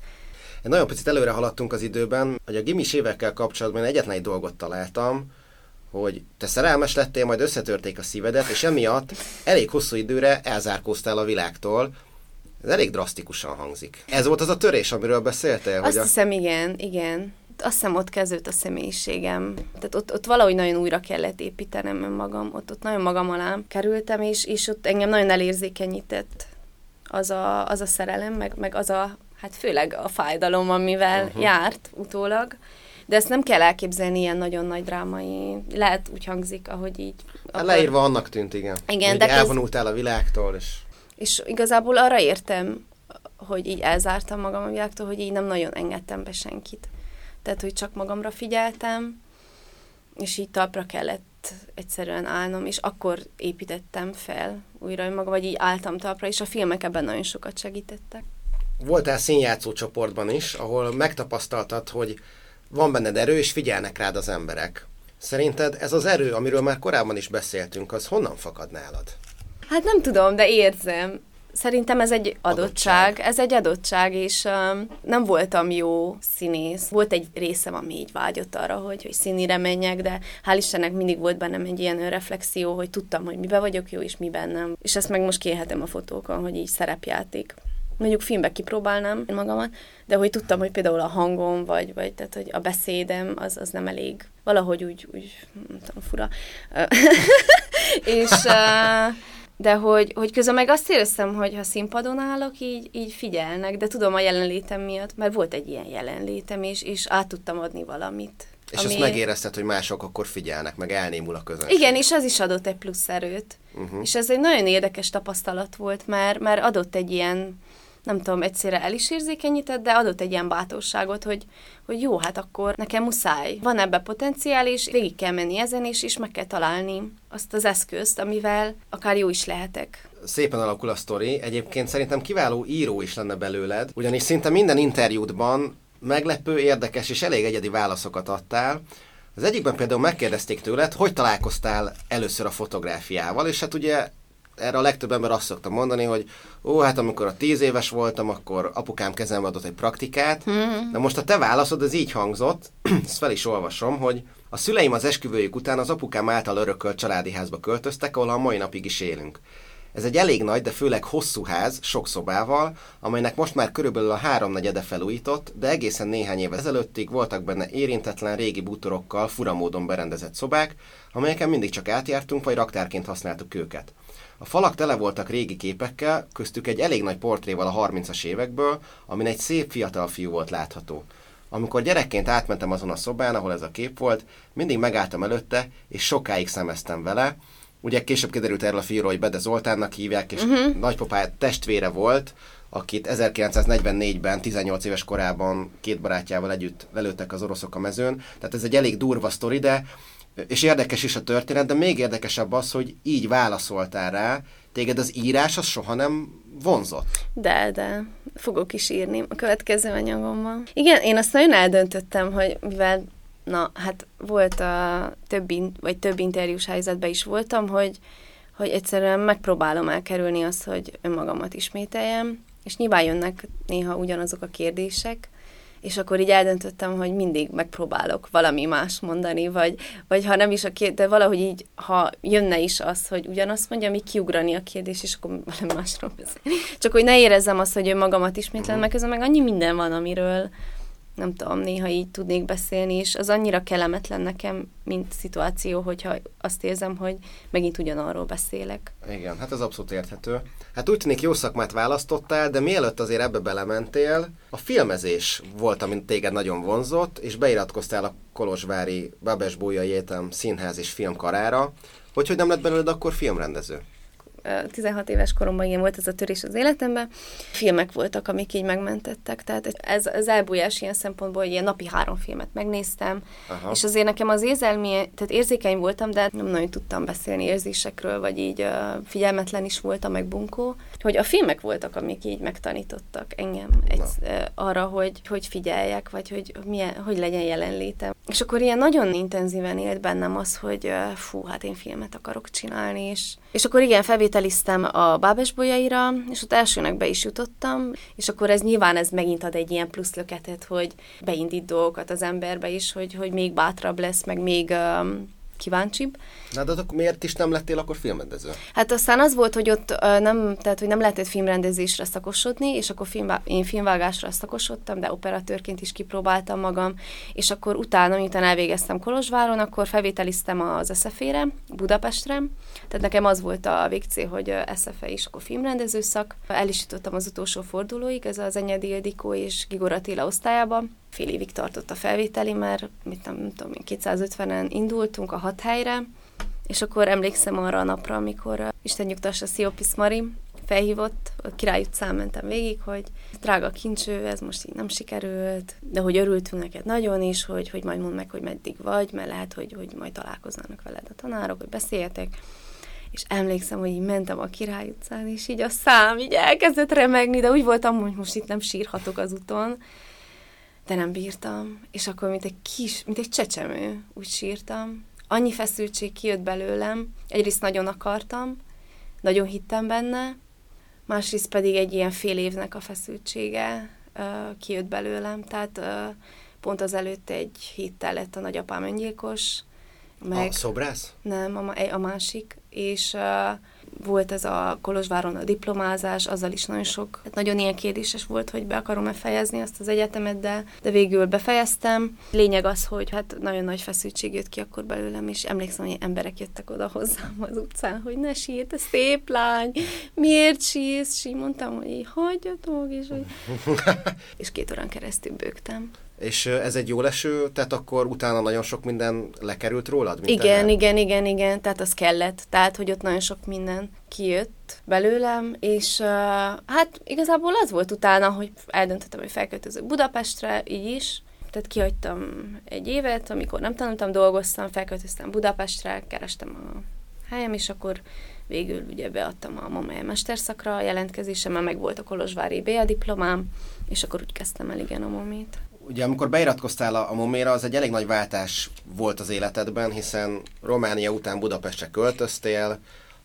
egy nagyon picit előre haladtunk az időben, hogy a gimis évekkel kapcsolatban egyetlen egy dolgot találtam, hogy te szerelmes lettél, majd összetörték a szívedet, és emiatt elég hosszú időre elzárkóztál a világtól. Ez elég drasztikusan hangzik. Ez volt az a törés, amiről beszéltél? Azt hogy a... hiszem, igen, igen. Azt hiszem, ott kezdődött a személyiségem. Tehát ott, ott valahogy nagyon újra kellett építenem önmagam. Ott, ott nagyon magam alá kerültem, és, és ott engem nagyon elérzékenyített az a, az a szerelem, meg, meg az a hát főleg a fájdalom, amivel uh-huh. járt utólag. De ezt nem kell elképzelni ilyen nagyon nagy drámai, lehet úgy hangzik, ahogy így. Hát akkor... Leírva annak tűnt, igen. Igen, de elvonultál ez... a világtól, és... És igazából arra értem, hogy így elzártam magam a világtól, hogy így nem nagyon engedtem be senkit. Tehát, hogy csak magamra figyeltem, és így talpra kellett egyszerűen állnom, és akkor építettem fel újra magam, vagy így álltam talpra, és a filmek ebben nagyon sokat segítettek voltál színjátszó csoportban is, ahol megtapasztaltad, hogy van benned erő, és figyelnek rád az emberek. Szerinted ez az erő, amiről már korábban is beszéltünk, az honnan fakad nálad? Hát nem tudom, de érzem. Szerintem ez egy adottság, adottság. ez egy adottság, és um, nem voltam jó színész. Volt egy részem, ami így vágyott arra, hogy, hogy színire menjek, de hál' Istennek mindig volt bennem egy ilyen önreflexió, hogy tudtam, hogy miben vagyok jó, és miben nem. És ezt meg most kérhetem a fotókon, hogy így szerepjáték mondjuk filmbe kipróbálnám magamat, de hogy tudtam, hogy például a hangom, vagy, vagy tehát, hogy a beszédem, az, az nem elég. Valahogy úgy, úgy nem tudom, fura. és de hogy, hogy közben meg azt éreztem, hogy ha színpadon állok, így, így figyelnek, de tudom a jelenlétem miatt, mert volt egy ilyen jelenlétem, és, és át tudtam adni valamit. És ami... azt megérezted, hogy mások akkor figyelnek, meg elnémul a közönség. Igen, és az is adott egy plusz erőt. Uh-huh. És ez egy nagyon érdekes tapasztalat volt, mert, mert adott egy ilyen, nem tudom, egyszerre el is érzékenyített, de adott egy ilyen bátorságot, hogy, hogy jó, hát akkor nekem muszáj. Van ebbe potenciál, és végig kell menni ezen, és, és meg kell találni azt az eszközt, amivel akár jó is lehetek. Szépen alakul a sztori. Egyébként szerintem kiváló író is lenne belőled, ugyanis szinte minden interjútban meglepő, érdekes és elég egyedi válaszokat adtál. Az egyikben például megkérdezték tőled, hogy találkoztál először a fotográfiával, és hát ugye erre a legtöbb ember azt szokta mondani, hogy ó, hát amikor a tíz éves voltam, akkor apukám kezembe adott egy praktikát. De most a te válaszod, ez így hangzott, ezt fel is olvasom, hogy a szüleim az esküvőjük után az apukám által örökölt családi házba költöztek, ahol a mai napig is élünk. Ez egy elég nagy, de főleg hosszú ház, sok szobával, amelynek most már körülbelül a háromnegyede felújított, de egészen néhány év ezelőttig voltak benne érintetlen régi bútorokkal furamódon berendezett szobák, amelyeken mindig csak átjártunk, vagy raktárként használtuk őket. A falak tele voltak régi képekkel, köztük egy elég nagy portréval a 30-as évekből, amin egy szép fiatal fiú volt látható. Amikor gyerekként átmentem azon a szobán, ahol ez a kép volt, mindig megálltam előtte, és sokáig szemeztem vele. Ugye később kiderült erről a fiúról, hogy Bede Zoltánnak hívják, és uh-huh. nagypapája testvére volt, akit 1944-ben, 18 éves korában két barátjával együtt lelőttek az oroszok a mezőn. Tehát ez egy elég durva sztori, de és érdekes is a történet, de még érdekesebb az, hogy így válaszoltál rá, téged az írás az soha nem vonzott. De, de. Fogok is írni a következő anyagommal. Igen, én azt nagyon eldöntöttem, hogy mivel na, hát volt a több, vagy több interjús helyzetben is voltam, hogy, hogy egyszerűen megpróbálom elkerülni azt, hogy önmagamat ismételjem, és nyilván jönnek néha ugyanazok a kérdések, és akkor így eldöntöttem, hogy mindig megpróbálok valami más mondani, vagy, vagy ha nem is a kérdés, de valahogy így, ha jönne is az, hogy ugyanazt mondja, mi kiugrani a kérdés, és akkor valami másról beszélni. Csak hogy ne érezzem azt, hogy önmagamat ismétlen, meg közben meg annyi minden van, amiről nem tudom, néha így tudnék beszélni, és az annyira kellemetlen nekem, mint szituáció, hogyha azt érzem, hogy megint ugyanarról beszélek. Igen, hát ez abszolút érthető. Hát úgy tűnik jó szakmát választottál, de mielőtt azért ebbe belementél, a filmezés volt, amit téged nagyon vonzott, és beiratkoztál a Kolozsvári Babes Bójai Egyetem Színház és Filmkarára. Hogy, hogy nem lett belőled akkor filmrendező? 16 éves koromban ilyen volt ez a törés az életemben. Filmek voltak, amik így megmentettek, tehát ez az elbújás ilyen szempontból, hogy ilyen napi három filmet megnéztem, Aha. és azért nekem az érzelmi, tehát érzékeny voltam, de nem nagyon tudtam beszélni érzésekről, vagy így figyelmetlen is voltam, meg bunkó, hogy a filmek voltak, amik így megtanítottak engem egy, arra, hogy, hogy figyeljek, vagy hogy, milyen, hogy legyen jelenlétem. És akkor ilyen nagyon intenzíven élt bennem az, hogy fú, hát én filmet akarok csinálni, és, és akkor igen, felvét felvételiztem a Bábesbolyaira, és ott elsőnek be is jutottam, és akkor ez nyilván ez megint ad egy ilyen plusz löketet, hogy beindít dolgokat az emberbe is, hogy, hogy még bátrabb lesz, meg még um, kíváncsibb. Na, de akkor miért is nem lettél akkor filmrendező? Hát aztán az volt, hogy ott uh, nem, tehát, hogy nem lehetett filmrendezésre szakosodni, és akkor filmvá- én filmvágásra szakosodtam, de operatőrként is kipróbáltam magam, és akkor utána, miután elvégeztem Kolozsváron, akkor felvételiztem az SZF-re, Budapestre, tehát nekem az volt a végcél, hogy SZF is akkor filmrendező szak. El is jutottam az utolsó fordulóig, ez az Enyedi Ildikó és Gigor Attila osztályába. Fél évig tartott a felvételi, mert mit nem, nem tudom, 250-en indultunk a hat helyre, és akkor emlékszem arra a napra, amikor uh, Isten nyugtassa Sziopis Mari felhívott, a Király utcán mentem végig, hogy drága kincső, ez most így nem sikerült, de hogy örültünk neked nagyon is, hogy, hogy majd mondd meg, hogy meddig vagy, mert lehet, hogy, hogy majd találkoznának veled a tanárok, hogy beszéljetek. És emlékszem, hogy így mentem a Király utcán, és így a szám így elkezdett remegni, de úgy voltam, hogy most itt nem sírhatok az úton, de nem bírtam. És akkor, mint egy kis, mint egy csecsemő, úgy sírtam, annyi feszültség kijött belőlem, egyrészt nagyon akartam, nagyon hittem benne, másrészt pedig egy ilyen fél évnek a feszültsége uh, kijött belőlem, tehát uh, pont az előtt egy héttel lett a nagyapám öngyilkos. Meg, a szobrász? Nem, a, a másik, és uh, volt ez a Kolozsváron a diplomázás, azzal is nagyon sok, hát nagyon ilyen kérdéses volt, hogy be akarom-e fejezni azt az egyetemet, de, de végül befejeztem. Lényeg az, hogy hát nagyon nagy feszültség jött ki akkor belőlem, és emlékszem, hogy emberek jöttek oda hozzám az utcán, hogy ne sír, te szép lány, miért sírsz? És így mondtam, hogy így hagyjatok, és, hogy... és két órán keresztül bőgtem. És ez egy jó leső, tehát akkor utána nagyon sok minden lekerült rólad? Mint igen, el? igen, igen, igen, tehát az kellett. Tehát, hogy ott nagyon sok minden kijött belőlem, és uh, hát igazából az volt utána, hogy eldöntöttem, hogy felköltözök Budapestre, így is, tehát kihagytam egy évet, amikor nem tanultam, dolgoztam, felköltöztem Budapestre, kerestem a helyem, és akkor végül ugye beadtam a MOME mesterszakra a jelentkezésem, meg volt a Kolozsvári BA diplomám, és akkor úgy kezdtem el igen a momét ugye amikor beiratkoztál a, a Moméra, az egy elég nagy váltás volt az életedben, hiszen Románia után Budapestre költöztél,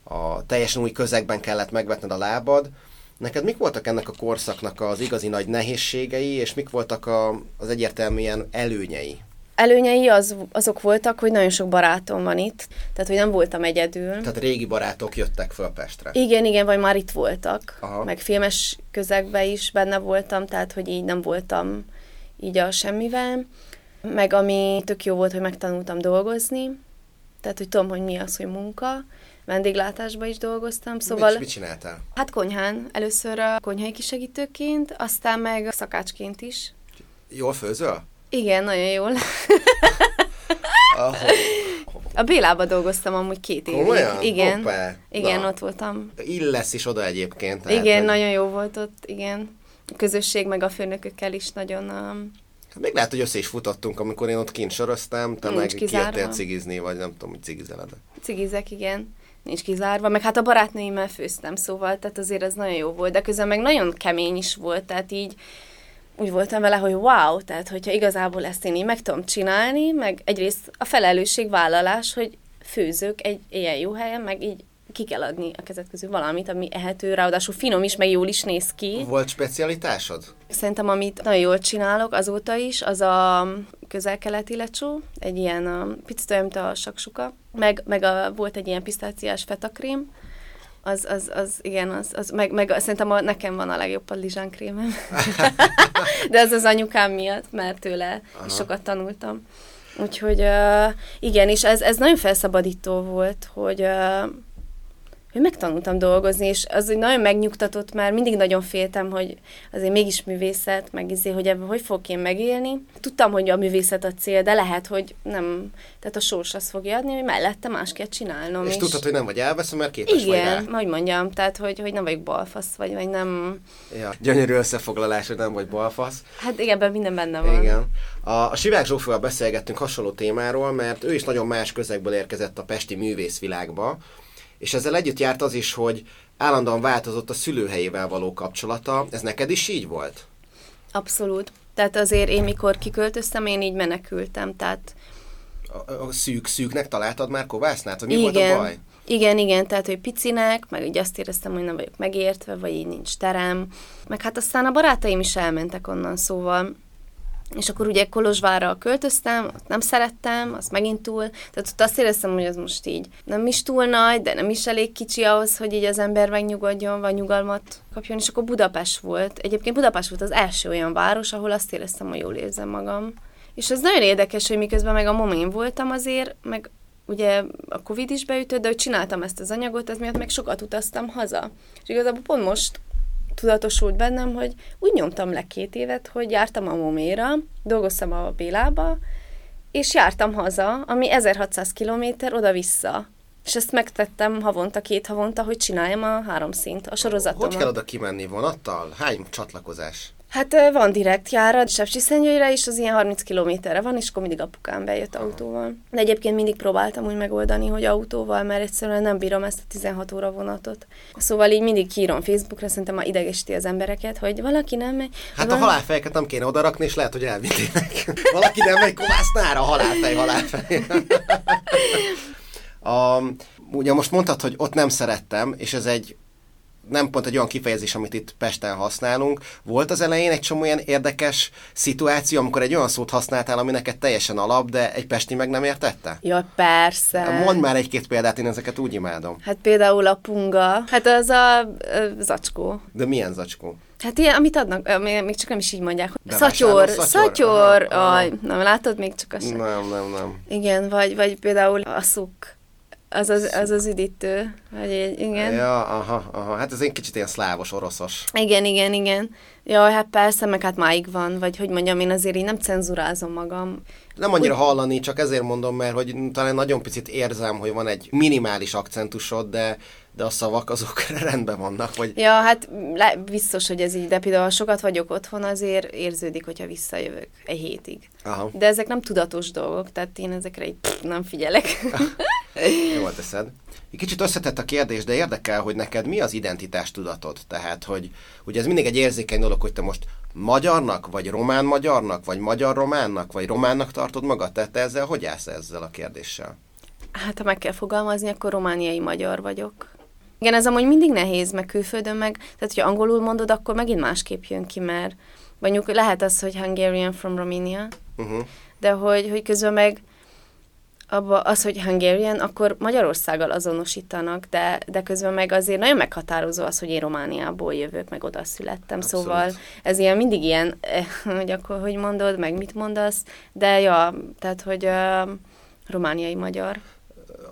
a teljesen új közegben kellett megvetned a lábad. Neked mik voltak ennek a korszaknak az igazi nagy nehézségei, és mik voltak a, az egyértelműen előnyei? Előnyei az, azok voltak, hogy nagyon sok barátom van itt, tehát hogy nem voltam egyedül. Tehát régi barátok jöttek föl Pestre. Igen, igen, vagy már itt voltak. Aha. Meg filmes közegben is benne voltam, tehát hogy így nem voltam így a semmivel, meg ami tök jó volt, hogy megtanultam dolgozni, tehát hogy tudom, hogy mi az, hogy munka, vendéglátásban is dolgoztam, szóval... Mit, mit csináltál? Hát konyhán. Először a konyhai kisegítőként, aztán meg szakácsként is. Jól főzöl? Igen, nagyon jól. A Bélába dolgoztam amúgy két évig. Komolyan? Igen. Hoppá. Igen, Na. ott voltam. Illesz is oda egyébként. tehát, igen, hogy- nagyon jó volt ott, igen. Közösség meg a főnökökkel is nagyon um, Hát Még lehet, hogy össze is futottunk, amikor én ott kint soroztam, te meg kiértél cigizni, vagy nem tudom, hogy cigizeled. cigizek, igen. Nincs kizárva, meg hát a barátnőimmel főztem, szóval, tehát azért ez nagyon jó volt, de közben meg nagyon kemény is volt, tehát így úgy voltam vele, hogy wow, tehát hogyha igazából ezt én így meg tudom csinálni, meg egyrészt a felelősségvállalás, hogy főzök egy ilyen jó helyen, meg így ki kell adni a kezed közül valamit, ami ehető, ráadásul finom is, meg jól is néz ki. Volt specialitásod? Szerintem, amit nagyon jól csinálok azóta is, az a közel-keleti lecsó, egy ilyen a, picit olyan, mint a saksuka, meg, meg a, volt egy ilyen pisztáciás fetakrém, az, az, az igen, az, az meg, meg szerintem a, nekem van a legjobb padlizsánkrémem. De ez az anyukám miatt, mert tőle Aha. sokat tanultam. Úgyhogy uh, igen, és ez, ez nagyon felszabadító volt, hogy uh, hogy megtanultam dolgozni, és az hogy nagyon megnyugtatott, mert mindig nagyon féltem, hogy azért mégis művészet, meg izé, hogy ebben hogy fogok én megélni. Tudtam, hogy a művészet a cél, de lehet, hogy nem, tehát a sors azt fogja adni, hogy mellette más kell csinálnom. És tudtad, hogy nem vagy elveszem, mert képes vagy rá. igen, hogy mondjam, tehát hogy, hogy nem vagyok balfasz, vagy, vagy nem... Ja, gyönyörű összefoglalás, hogy nem vagy balfasz. Hát igen, ebben minden benne van. Igen. A, a Sivák Zsófóval beszélgettünk hasonló témáról, mert ő is nagyon más közegből érkezett a pesti művészvilágba, és ezzel együtt járt az is, hogy állandóan változott a szülőhelyével való kapcsolata. Ez neked is így volt? Abszolút. Tehát azért én, mikor kiköltöztem, én így menekültem, tehát A, a szűk, szűknek találtad már kovásznát? Hogy mi volt a baj? Igen, igen, tehát, hogy picinek, meg így azt éreztem, hogy nem vagyok megértve, vagy így nincs terem. Meg hát aztán a barátaim is elmentek onnan, szóval és akkor ugye Kolozsvárra költöztem, ott nem szerettem, azt megint túl, tehát ott azt éreztem, hogy az most így nem is túl nagy, de nem is elég kicsi ahhoz, hogy így az ember megnyugodjon, vagy nyugalmat kapjon, és akkor Budapest volt. Egyébként Budapest volt az első olyan város, ahol azt éreztem, hogy jól érzem magam. És ez nagyon érdekes, hogy miközben meg a momén voltam azért, meg ugye a Covid is beütött, de hogy csináltam ezt az anyagot, ez miatt meg sokat utaztam haza. És igazából pont most tudatosult bennem, hogy úgy nyomtam le két évet, hogy jártam a Moméra, dolgoztam a Bélába, és jártam haza, ami 1600 kilométer oda-vissza. És ezt megtettem havonta, két havonta, hogy csináljam a három szint, a sorozatomat. Hogy kell oda kimenni vonattal? Hány csatlakozás? Hát van direkt járat, Sepsiszentgyörgyre is, az ilyen 30 kilométerre van, és akkor mindig apukám bejött autóval. De egyébként mindig próbáltam úgy megoldani, hogy autóval, mert egyszerűen nem bírom ezt a 16 óra vonatot. Szóval így mindig kírom Facebookra, szerintem ma idegesíti az embereket, hogy valaki nem megy. Hát a Val- halálfejeket nem kéne odarakni, és lehet, hogy elvinnének. Valaki nem megy kovásznára, halálfej, halálfej. a, ugye most mondtad, hogy ott nem szerettem, és ez egy nem pont egy olyan kifejezés, amit itt Pesten használunk. Volt az elején egy csomó ilyen érdekes szituáció, amikor egy olyan szót használtál, ami neked teljesen alap, de egy pesti meg nem értette? Ja, persze. Mondd már egy-két példát, én ezeket úgy imádom. Hát például a punga, hát az a ö, zacskó. De milyen zacskó? Hát ilyen, amit adnak, még csak nem is így mondják. Szatyor, szatyor? szatyor, aj, nem látod még csak a sem. Nem, nem, nem. Igen, vagy, vagy például a szuk. Az az, az, az üdítő. Vagy egy, igen. Ja, aha, aha. Hát ez egy kicsit ilyen szlávos, oroszos. Igen, igen, igen. Jaj, hát persze, meg hát máig van, vagy hogy mondjam, én azért így nem cenzurázom magam. Nem annyira hallani, csak ezért mondom, mert hogy talán nagyon picit érzem, hogy van egy minimális akcentusod, de, de a szavak azok rendben vannak, vagy Ja, hát le, biztos, hogy ez így, de például sokat vagyok otthon, azért érződik, hogyha visszajövök egy hétig. aha, De ezek nem tudatos dolgok, tehát én ezekre így pff, nem figyelek. jól teszed. Egy kicsit összetett a kérdés, de érdekel, hogy neked mi az identitás tudatod? Tehát, hogy ugye ez mindig egy érzékeny dolog, hogy te most magyarnak, vagy román-magyarnak, vagy magyar-románnak, vagy románnak tartod magad? Tehát te ezzel hogy állsz ezzel a kérdéssel? Hát, ha meg kell fogalmazni, akkor romániai magyar vagyok. Igen, ez amúgy mindig nehéz, meg külföldön meg, tehát hogyha angolul mondod, akkor megint másképp jön ki, mert mondjuk lehet az, hogy Hungarian from Romania, Uh-huh. de hogy, hogy közben meg abba az, hogy Hungarian, akkor Magyarországgal azonosítanak, de, de közben meg azért nagyon meghatározó az, hogy én Romániából jövök, meg oda születtem, Abszolút. szóval ez ilyen mindig ilyen, eh, hogy akkor hogy mondod, meg mit mondasz, de ja, tehát, hogy uh, romániai magyar.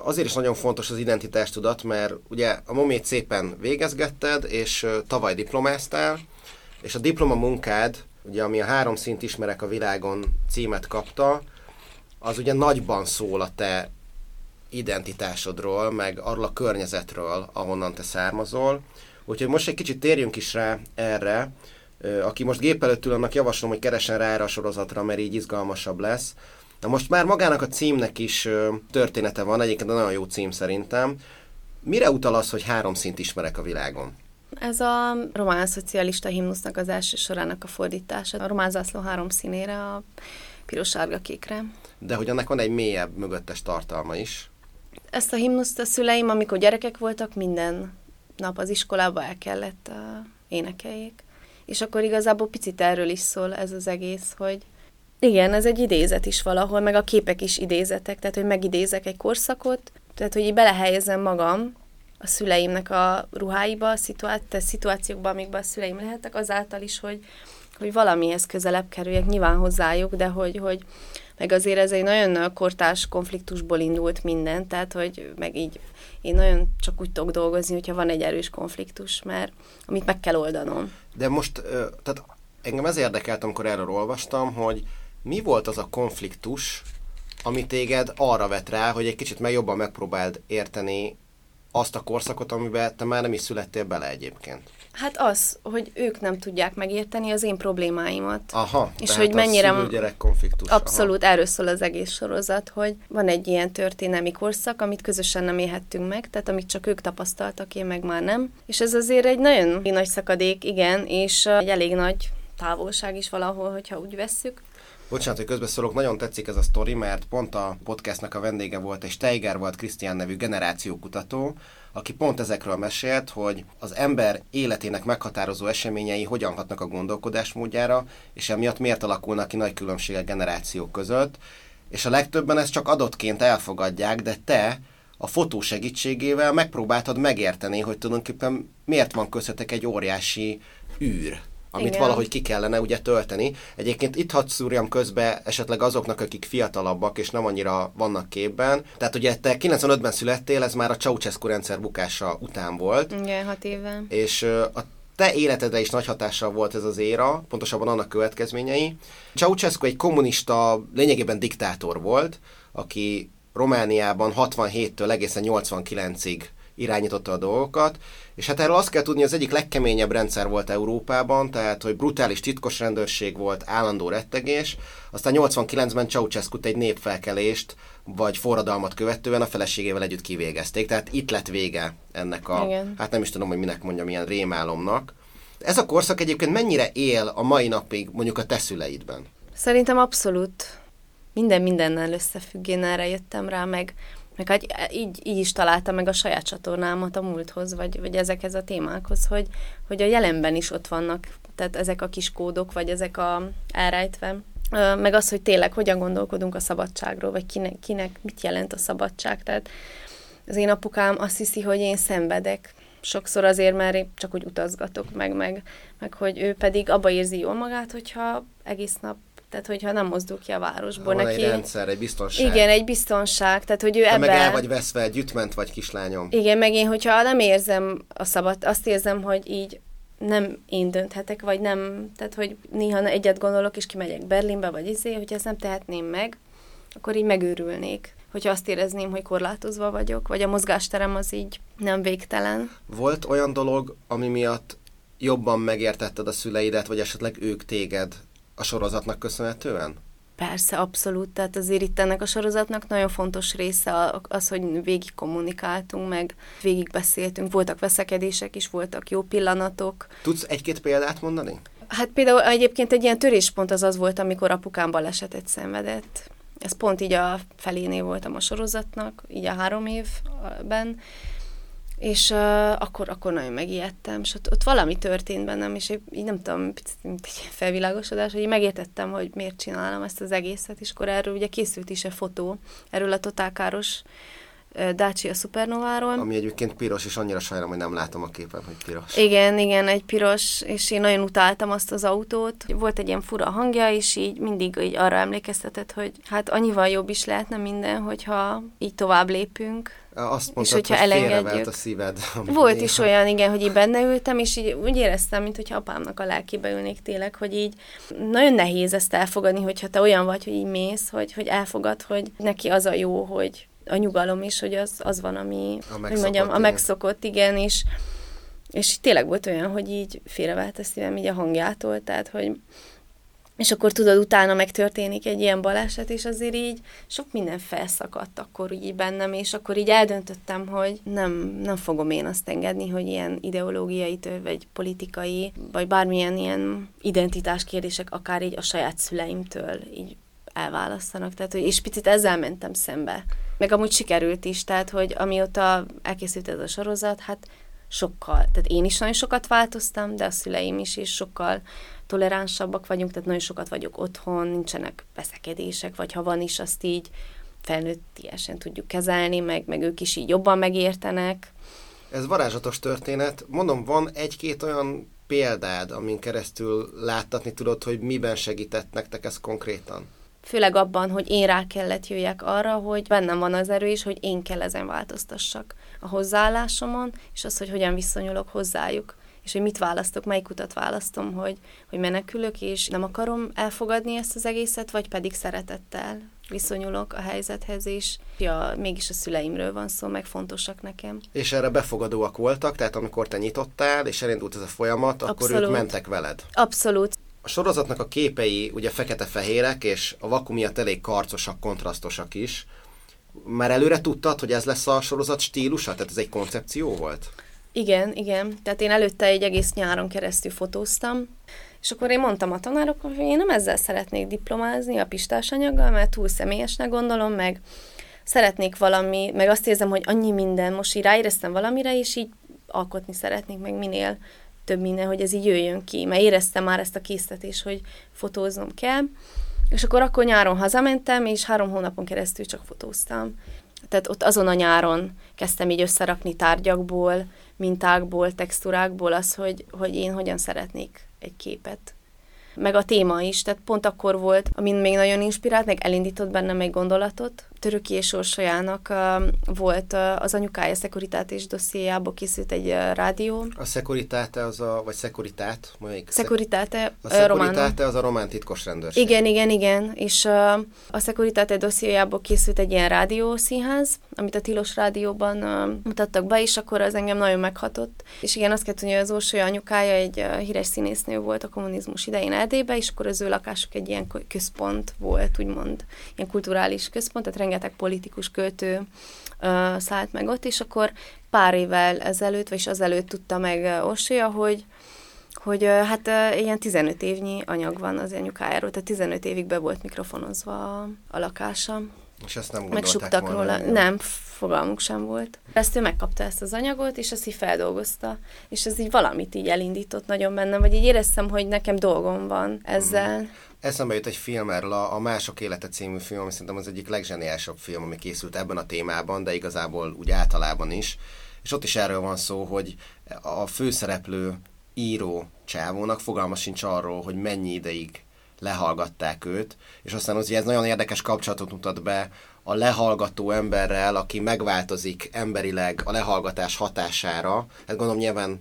azért is nagyon fontos az identitástudat, mert ugye a momét szépen végezgetted, és tavaly diplomáztál, és a diplomamunkád, ugye ami a három szint ismerek a világon címet kapta, az ugye nagyban szól a te identitásodról, meg arról a környezetről, ahonnan te származol. Úgyhogy most egy kicsit térjünk is rá erre. Aki most gép előtt ül, annak javaslom, hogy keresen rá erre a sorozatra, mert így izgalmasabb lesz. Na most már magának a címnek is története van, egyébként nagyon jó cím szerintem. Mire utal az, hogy három szint ismerek a világon? Ez a román szocialista himnusznak az első sorának a fordítása. A román zászló három színére, a piros-sárga-kékre. De hogy annak van egy mélyebb mögöttes tartalma is. Ezt a himnuszt a szüleim, amikor gyerekek voltak, minden nap az iskolába el kellett uh, énekeljék. És akkor igazából picit erről is szól ez az egész, hogy igen, ez egy idézet is valahol, meg a képek is idézetek, tehát hogy megidézek egy korszakot, tehát hogy így belehelyezem magam a szüleimnek a ruháiba, a szituá- szituációkban, amikben a szüleim lehettek, azáltal is, hogy, hogy valamihez közelebb kerüljek, nyilván hozzájuk, de hogy, hogy meg azért ez egy nagyon kortárs konfliktusból indult minden, tehát hogy meg így én nagyon csak úgy tudok dolgozni, hogyha van egy erős konfliktus, mert amit meg kell oldanom. De most, tehát engem ez érdekelt, amikor erről olvastam, hogy mi volt az a konfliktus, ami téged arra vet rá, hogy egy kicsit meg jobban megpróbáld érteni azt a korszakot, amiben te már nem is születtél bele egyébként? Hát az, hogy ők nem tudják megérteni az én problémáimat. Aha, és hogy mennyire... A gyerek konfliktus. Abszolút, aha. erről szól az egész sorozat, hogy van egy ilyen történelmi korszak, amit közösen nem élhettünk meg, tehát amit csak ők tapasztaltak, én meg már nem. És ez azért egy nagyon nagy szakadék, igen, és egy elég nagy távolság is valahol, hogyha úgy vesszük. Bocsánat, hogy közbeszólok, nagyon tetszik ez a sztori, mert pont a podcastnak a vendége volt egy Steiger volt Krisztián nevű generációkutató, aki pont ezekről mesélt, hogy az ember életének meghatározó eseményei hogyan hatnak a gondolkodásmódjára, és emiatt miért alakulnak ki nagy különbségek generációk között, és a legtöbben ezt csak adottként elfogadják, de te a fotó segítségével megpróbáltad megérteni, hogy tulajdonképpen miért van köztetek egy óriási űr amit Igen. valahogy ki kellene ugye tölteni. Egyébként itt hadd szúrjam közbe esetleg azoknak, akik fiatalabbak és nem annyira vannak képben. Tehát ugye te 95-ben születtél, ez már a Ceausescu rendszer bukása után volt. Igen, hat éve. És a te életedre is nagy hatással volt ez az éra, pontosabban annak következményei. Ceausescu egy kommunista, lényegében diktátor volt, aki Romániában 67-től egészen 89-ig irányította a dolgokat, és hát erről azt kell tudni, az egyik legkeményebb rendszer volt Európában, tehát hogy brutális titkos rendőrség volt, állandó rettegés, aztán 89-ben ceausescu egy népfelkelést, vagy forradalmat követően a feleségével együtt kivégezték, tehát itt lett vége ennek a, Igen. hát nem is tudom, hogy minek mondjam, ilyen rémálomnak. Ez a korszak egyébként mennyire él a mai napig mondjuk a te szüleidben? Szerintem abszolút minden mindennel összefügg, én erre jöttem rá, meg meg hát így, így is találtam meg a saját csatornámat a múlthoz, vagy, vagy ezekhez a témákhoz, hogy, hogy a jelenben is ott vannak, tehát ezek a kis kódok, vagy ezek a elrejtve. Meg az, hogy tényleg hogyan gondolkodunk a szabadságról, vagy kinek, kinek mit jelent a szabadság. Tehát az én apukám azt hiszi, hogy én szenvedek. Sokszor azért, mert csak úgy utazgatok meg, meg, meg hogy ő pedig abba érzi jól magát, hogyha egész nap tehát hogyha nem mozdul ki a városból. Van neki... egy rendszer, egy biztonság. Igen, egy biztonság, tehát hogy ő Te ebben... meg el vagy veszve, együttment vagy kislányom. Igen, meg én, hogyha nem érzem a szabad, azt érzem, hogy így nem én dönthetek, vagy nem, tehát hogy néha egyet gondolok, és kimegyek Berlinbe, vagy izé, hogyha ezt nem tehetném meg, akkor így megőrülnék. Hogyha azt érezném, hogy korlátozva vagyok, vagy a mozgásterem az így nem végtelen. Volt olyan dolog, ami miatt jobban megértetted a szüleidet, vagy esetleg ők téged a sorozatnak köszönhetően? Persze, abszolút. Tehát azért itt ennek a sorozatnak nagyon fontos része az, hogy végig kommunikáltunk, meg végig beszéltünk. Voltak veszekedések is, voltak jó pillanatok. Tudsz egy-két példát mondani? Hát például egyébként egy ilyen töréspont az az volt, amikor apukám balesetet szenvedett. Ez pont így a felénél voltam a sorozatnak, így a három évben, és uh, akkor, akkor nagyon megijedtem, és ott, ott valami történt bennem, és így nem tudom, picit, mint egy felvilágosodás, hogy így megértettem, hogy miért csinálom ezt az egészet, és akkor erről ugye készült is egy fotó, erről a totálkáros Dacia Supernováról. Ami egyébként piros, és annyira sajnálom, hogy nem látom a képen, hogy piros. Igen, igen, egy piros, és én nagyon utáltam azt az autót. Volt egy ilyen fura hangja, és így mindig így arra emlékeztetett, hogy hát annyival jobb is lehetne minden, hogyha így tovább lépünk. Azt mondtad, és hogyha hogy elengedjük. a szíved. Volt néha. is olyan, igen, hogy így benne ültem, és így úgy éreztem, mintha apámnak a lelkébe ülnék tényleg, hogy így nagyon nehéz ezt elfogadni, hogyha te olyan vagy, hogy így mész, hogy, hogy elfogad, hogy neki az a jó, hogy a nyugalom is, hogy az, az van, ami, a hogy mondjam, a megszokott, igen, és, és tényleg volt olyan, hogy így félrevált a szívem így a hangjától, tehát, hogy és akkor tudod, utána megtörténik egy ilyen baleset, és azért így sok minden felszakadt akkor így bennem, és akkor így eldöntöttem, hogy nem, nem fogom én azt engedni, hogy ilyen ideológiai, vagy politikai, vagy bármilyen ilyen identitás kérdések akár így a saját szüleimtől így elválasztanak. Tehát, hogy, és picit ezzel mentem szembe. Meg amúgy sikerült is, tehát, hogy amióta elkészült ez a sorozat, hát sokkal, tehát én is nagyon sokat változtam, de a szüleim is, és sokkal toleránsabbak vagyunk, tehát nagyon sokat vagyok otthon, nincsenek veszekedések, vagy ha van is, azt így felnőttiesen tudjuk kezelni, meg, meg ők is így jobban megértenek. Ez varázslatos történet. Mondom, van egy-két olyan példád, amin keresztül láttatni tudod, hogy miben segített nektek ez konkrétan? Főleg abban, hogy én rá kellett jöjjek arra, hogy bennem van az erő is, hogy én kell ezen változtassak a hozzáállásomon, és az, hogy hogyan viszonyulok hozzájuk és hogy mit választok, melyik utat választom, hogy, hogy menekülök, és nem akarom elfogadni ezt az egészet, vagy pedig szeretettel viszonyulok a helyzethez, és ja, mégis a szüleimről van szó, meg fontosak nekem. És erre befogadóak voltak, tehát amikor te nyitottál, és elindult ez a folyamat, akkor Abszolút. ők mentek veled? Abszolút. A sorozatnak a képei ugye fekete-fehérek, és a vaku miatt elég karcosak, kontrasztosak is. Már előre tudtad, hogy ez lesz a sorozat stílusa? Tehát ez egy koncepció volt? Igen, igen. Tehát én előtte egy egész nyáron keresztül fotóztam, és akkor én mondtam a tanároknak, hogy én nem ezzel szeretnék diplomázni a pistás anyaggal, mert túl személyesnek gondolom, meg szeretnék valami, meg azt érzem, hogy annyi minden, most így ráéreztem valamire, és így alkotni szeretnék, meg minél több minden, hogy ez így jöjjön ki, mert éreztem már ezt a késztetést, hogy fotóznom kell. És akkor akkor nyáron hazamentem, és három hónapon keresztül csak fotóztam. Tehát ott azon a nyáron kezdtem így összerakni tárgyakból, mintákból, textúrákból az, hogy, hogy én hogyan szeretnék egy képet meg a téma is, tehát pont akkor volt, amin még nagyon inspirált, meg elindított bennem egy gondolatot. Töröki és Orsolyának uh, volt uh, az anyukája szekuritát és dossziéjából készült egy uh, rádió. A szekuritáte az a, vagy szekuritát? Melyik? Szekuritáte, a szekuritáte az a román titkos rendőrség. Igen, igen, igen, és uh, a szekuritáte dossziéjából készült egy ilyen rádiószínház, amit a Tilos rádióban uh, mutattak be, és akkor az engem nagyon meghatott. És igen, azt kell tudni, hogy az Orsolya anyukája egy uh, híres színésznő volt a kommunizmus idején Erdélybe, és akkor az ő lakásuk egy ilyen központ volt, úgymond, ilyen kulturális központ, tehát rengeteg politikus költő uh, szállt meg ott, és akkor pár évvel ezelőtt, vagy azelőtt tudta meg Orsolya, hogy hogy hát ilyen 15 évnyi anyag van az anyukájáról, tehát 15 évig be volt mikrofonozva a, a. És ezt nem Megsuktak róla. Nem, fogalmuk sem volt. Ezt ő megkapta ezt az anyagot, és ezt így feldolgozta, és ez így valamit így elindított nagyon bennem, vagy így éreztem, hogy nekem dolgom van ezzel. Mm. Eszembe jut egy film erről, a, a Mások élete című film, ami szerintem az egyik legzseniálisabb film, ami készült ebben a témában, de igazából úgy általában is. És ott is erről van szó, hogy a főszereplő író csávónak fogalma sincs arról, hogy mennyi ideig lehallgatták őt, és aztán az, ez nagyon érdekes kapcsolatot mutat be a lehallgató emberrel, aki megváltozik emberileg a lehallgatás hatására. Hát gondolom nyilván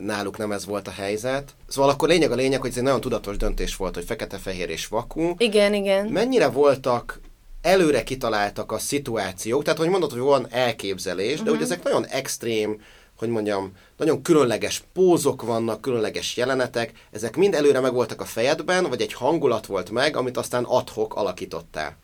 náluk nem ez volt a helyzet. Szóval akkor lényeg a lényeg, hogy ez egy nagyon tudatos döntés volt, hogy fekete-fehér és vakú. Igen, igen. Mennyire voltak előre kitaláltak a szituációk, tehát hogy mondod, hogy van elképzelés, uh-huh. de hogy mhm. ezek nagyon extrém, hogy mondjam, nagyon különleges pózok vannak, különleges jelenetek, ezek mind előre megvoltak a fejedben, vagy egy hangulat volt meg, amit aztán adhok alakítottál?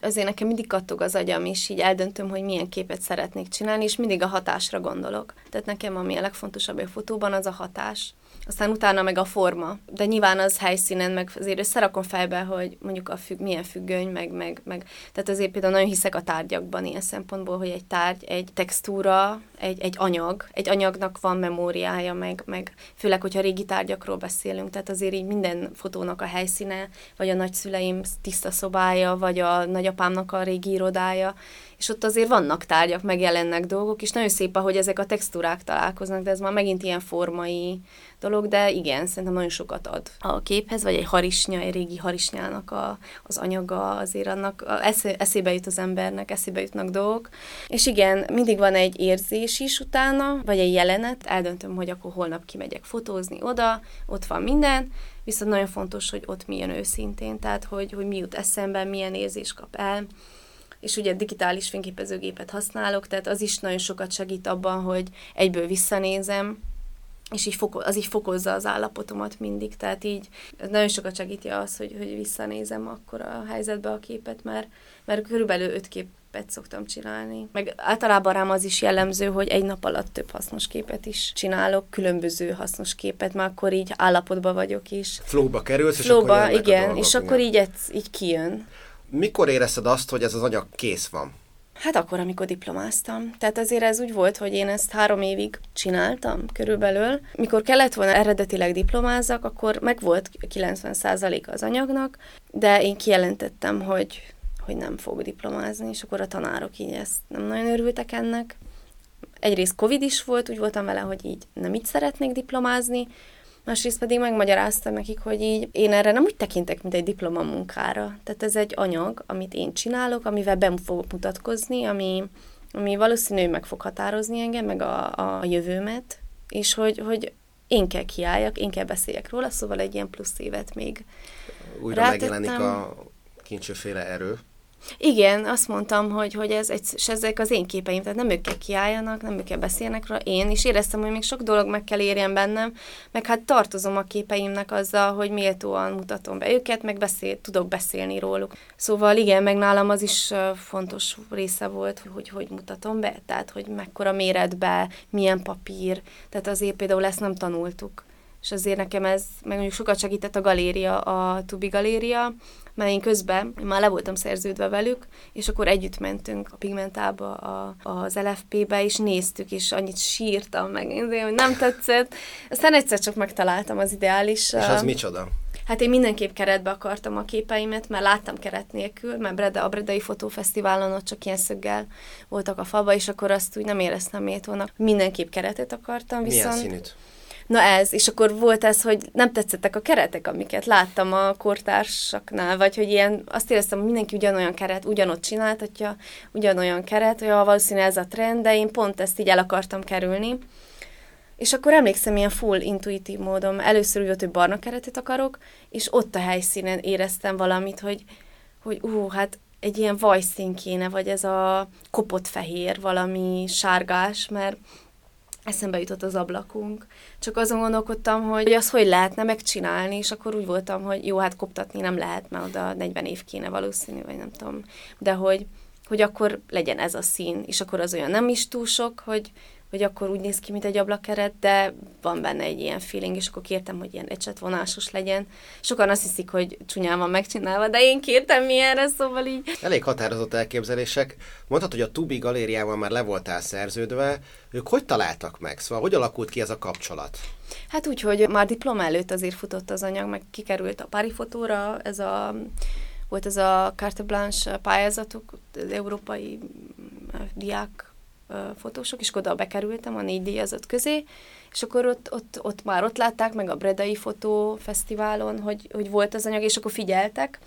Azért nekem mindig kattog az agyam, és így eldöntöm, hogy milyen képet szeretnék csinálni, és mindig a hatásra gondolok. Tehát nekem ami a legfontosabb a fotóban, az a hatás aztán utána meg a forma. De nyilván az helyszínen, meg azért összerakom fejbe, hogy mondjuk a függ, milyen függöny, meg, meg, meg, tehát azért például nagyon hiszek a tárgyakban ilyen szempontból, hogy egy tárgy, egy textúra, egy, egy anyag, egy anyagnak van memóriája, meg, meg főleg, hogyha régi tárgyakról beszélünk, tehát azért így minden fotónak a helyszíne, vagy a nagyszüleim tiszta szobája, vagy a nagyapámnak a régi irodája, és ott azért vannak tárgyak, megjelennek dolgok, és nagyon szép, ahogy ezek a textúrák találkoznak, de ez már megint ilyen formai dolog, de igen, szerintem nagyon sokat ad a képhez, vagy egy harisnya, egy régi harisnyának a, az anyaga, azért annak eszébe jut az embernek, eszébe jutnak dolgok. És igen, mindig van egy érzés is utána, vagy egy jelenet, eldöntöm, hogy akkor holnap kimegyek fotózni oda, ott van minden, viszont nagyon fontos, hogy ott milyen őszintén, tehát hogy, hogy mi jut eszembe, milyen érzés kap el, és ugye digitális fényképezőgépet használok, tehát az is nagyon sokat segít abban, hogy egyből visszanézem, és így foko, az így fokozza az állapotomat mindig, tehát így nagyon sokat segíti az, hogy, hogy visszanézem akkor a helyzetbe a képet, mert, mert körülbelül öt képet szoktam csinálni. Meg általában rám az is jellemző, hogy egy nap alatt több hasznos képet is csinálok, különböző hasznos képet, mert akkor így állapotban vagyok is. Flóba kerülsz, Flóba, és akkor igen, és akkor így, így kijön. Mikor érezted azt, hogy ez az anyag kész van? Hát akkor, amikor diplomáztam. Tehát azért ez úgy volt, hogy én ezt három évig csináltam körülbelül. Mikor kellett volna eredetileg diplomázzak, akkor meg volt 90% az anyagnak, de én kijelentettem, hogy, hogy nem fog diplomázni, és akkor a tanárok így ezt nem nagyon örültek ennek. Egyrészt Covid is volt, úgy voltam vele, hogy így nem így szeretnék diplomázni, másrészt pedig megmagyaráztam nekik, hogy így én erre nem úgy tekintek, mint egy diplomamunkára. Tehát ez egy anyag, amit én csinálok, amivel be fogok mutatkozni, ami, ami valószínű meg fog határozni engem, meg a, a jövőmet, és hogy, hogy én kell kiálljak, én kell beszéljek róla, szóval egy ilyen plusz évet még Újra rátettem. megjelenik a kincsőféle erő. Igen, azt mondtam, hogy, hogy ez egy, és ezek az én képeim, tehát nem ők kell kiálljanak, nem ők kell beszélnek róla, én is éreztem, hogy még sok dolog meg kell érjen bennem, meg hát tartozom a képeimnek azzal, hogy méltóan mutatom be őket, meg beszél, tudok beszélni róluk. Szóval igen, meg nálam az is fontos része volt, hogy hogy mutatom be, tehát hogy mekkora méretbe, milyen papír, tehát azért például ezt nem tanultuk és azért nekem ez, meg mondjuk sokat segített a galéria, a Tubi galéria, mert én közben én már le voltam szerződve velük, és akkor együtt mentünk a pigmentába, a, az LFP-be, és néztük, és annyit sírtam meg, hogy nem tetszett. Aztán egyszer csak megtaláltam az ideális. És az micsoda? Hát én mindenképp keretbe akartam a képeimet, mert láttam keret nélkül, mert Breda, a Bredai Fotófesztiválon ott csak ilyen szöggel voltak a falba, és akkor azt úgy nem éreztem méltónak. Mindenképp keretet akartam, viszont... Milyen színűt? Na ez, és akkor volt ez, hogy nem tetszettek a keretek, amiket láttam a kortársaknál, vagy hogy ilyen, azt éreztem, hogy mindenki ugyanolyan keret, ugyanott csináltatja, ugyanolyan keret, hogy valószínűleg ez a trend, de én pont ezt így el akartam kerülni. És akkor emlékszem ilyen full intuitív módon, először úgy volt, hogy barna keretet akarok, és ott a helyszínen éreztem valamit, hogy, hogy ú, hát egy ilyen vajszín kéne, vagy ez a kopott fehér, valami sárgás, mert eszembe jutott az ablakunk. Csak azon gondolkodtam, hogy azt hogy lehetne megcsinálni, és akkor úgy voltam, hogy jó, hát koptatni nem lehet, mert oda 40 év kéne valószínű, vagy nem tudom. De hogy, hogy akkor legyen ez a szín, és akkor az olyan nem is túl sok, hogy hogy akkor úgy néz ki, mint egy ablakkeret, de van benne egy ilyen feeling, és akkor kértem, hogy ilyen ecsetvonásos legyen. Sokan azt hiszik, hogy csúnyán van megcsinálva, de én kértem milyenre, szóval így. Elég határozott elképzelések. Mondhatod, hogy a Tubi galériával már le voltál szerződve. Ők hogy találtak meg? Szóval hogy alakult ki ez a kapcsolat? Hát úgy, hogy már diploma előtt azért futott az anyag, meg kikerült a Pári fotóra, ez a volt ez a carte blanche pályázatok, az európai diák fotósok, és oda bekerültem a négy díjazott közé, és akkor ott, ott, ott már ott látták meg a Bredai Fotófesztiválon, hogy, hogy volt az anyag, és akkor figyeltek,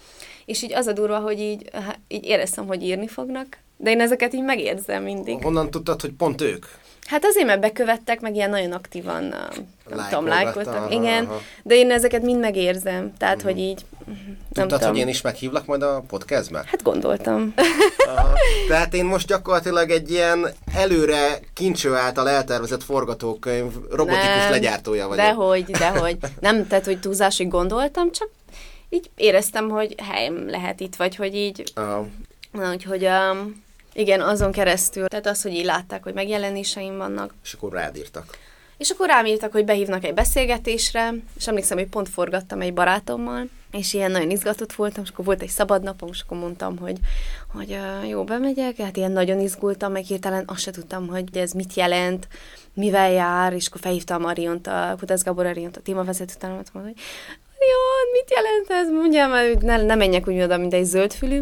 és így az a durva, hogy így, így éreztem, hogy írni fognak, de én ezeket így megérzem mindig. Honnan tudtad, hogy pont ők? Hát azért, mert bekövettek, meg ilyen nagyon aktívan, nem tudom, lájkoltak, igen, aha. de én ezeket mind megérzem, tehát, uh-huh. hogy így, nem Tudtad, tudom. hogy én is meghívlak majd a podcastbe? Hát gondoltam. Aha. Tehát én most gyakorlatilag egy ilyen előre kincső által eltervezett forgatókönyv robotikus nem, legyártója vagyok. Dehogy, dehogy. Nem, tehát, hogy túlzásig gondoltam, csak így éreztem, hogy helyem lehet itt, vagy hogy így, Aha. úgyhogy um, igen, azon keresztül. Tehát az, hogy így látták, hogy megjelenéseim vannak. És akkor rádírtak. És akkor rám írtak, hogy behívnak egy beszélgetésre, és emlékszem, hogy pont forgattam egy barátommal, és ilyen nagyon izgatott voltam, és akkor volt egy szabad napom, és akkor mondtam, hogy, hogy uh, jó, bemegyek, hát ilyen nagyon izgultam, meg hirtelen azt se tudtam, hogy ez mit jelent, mivel jár, és akkor felhívtam Mariont, a Kutász Gabor Ariont, a témavezető tanulmat, hogy Marion, mit jelent ez? Mondjam, ne, ne menjek úgy oda, mint egy zöldfülű.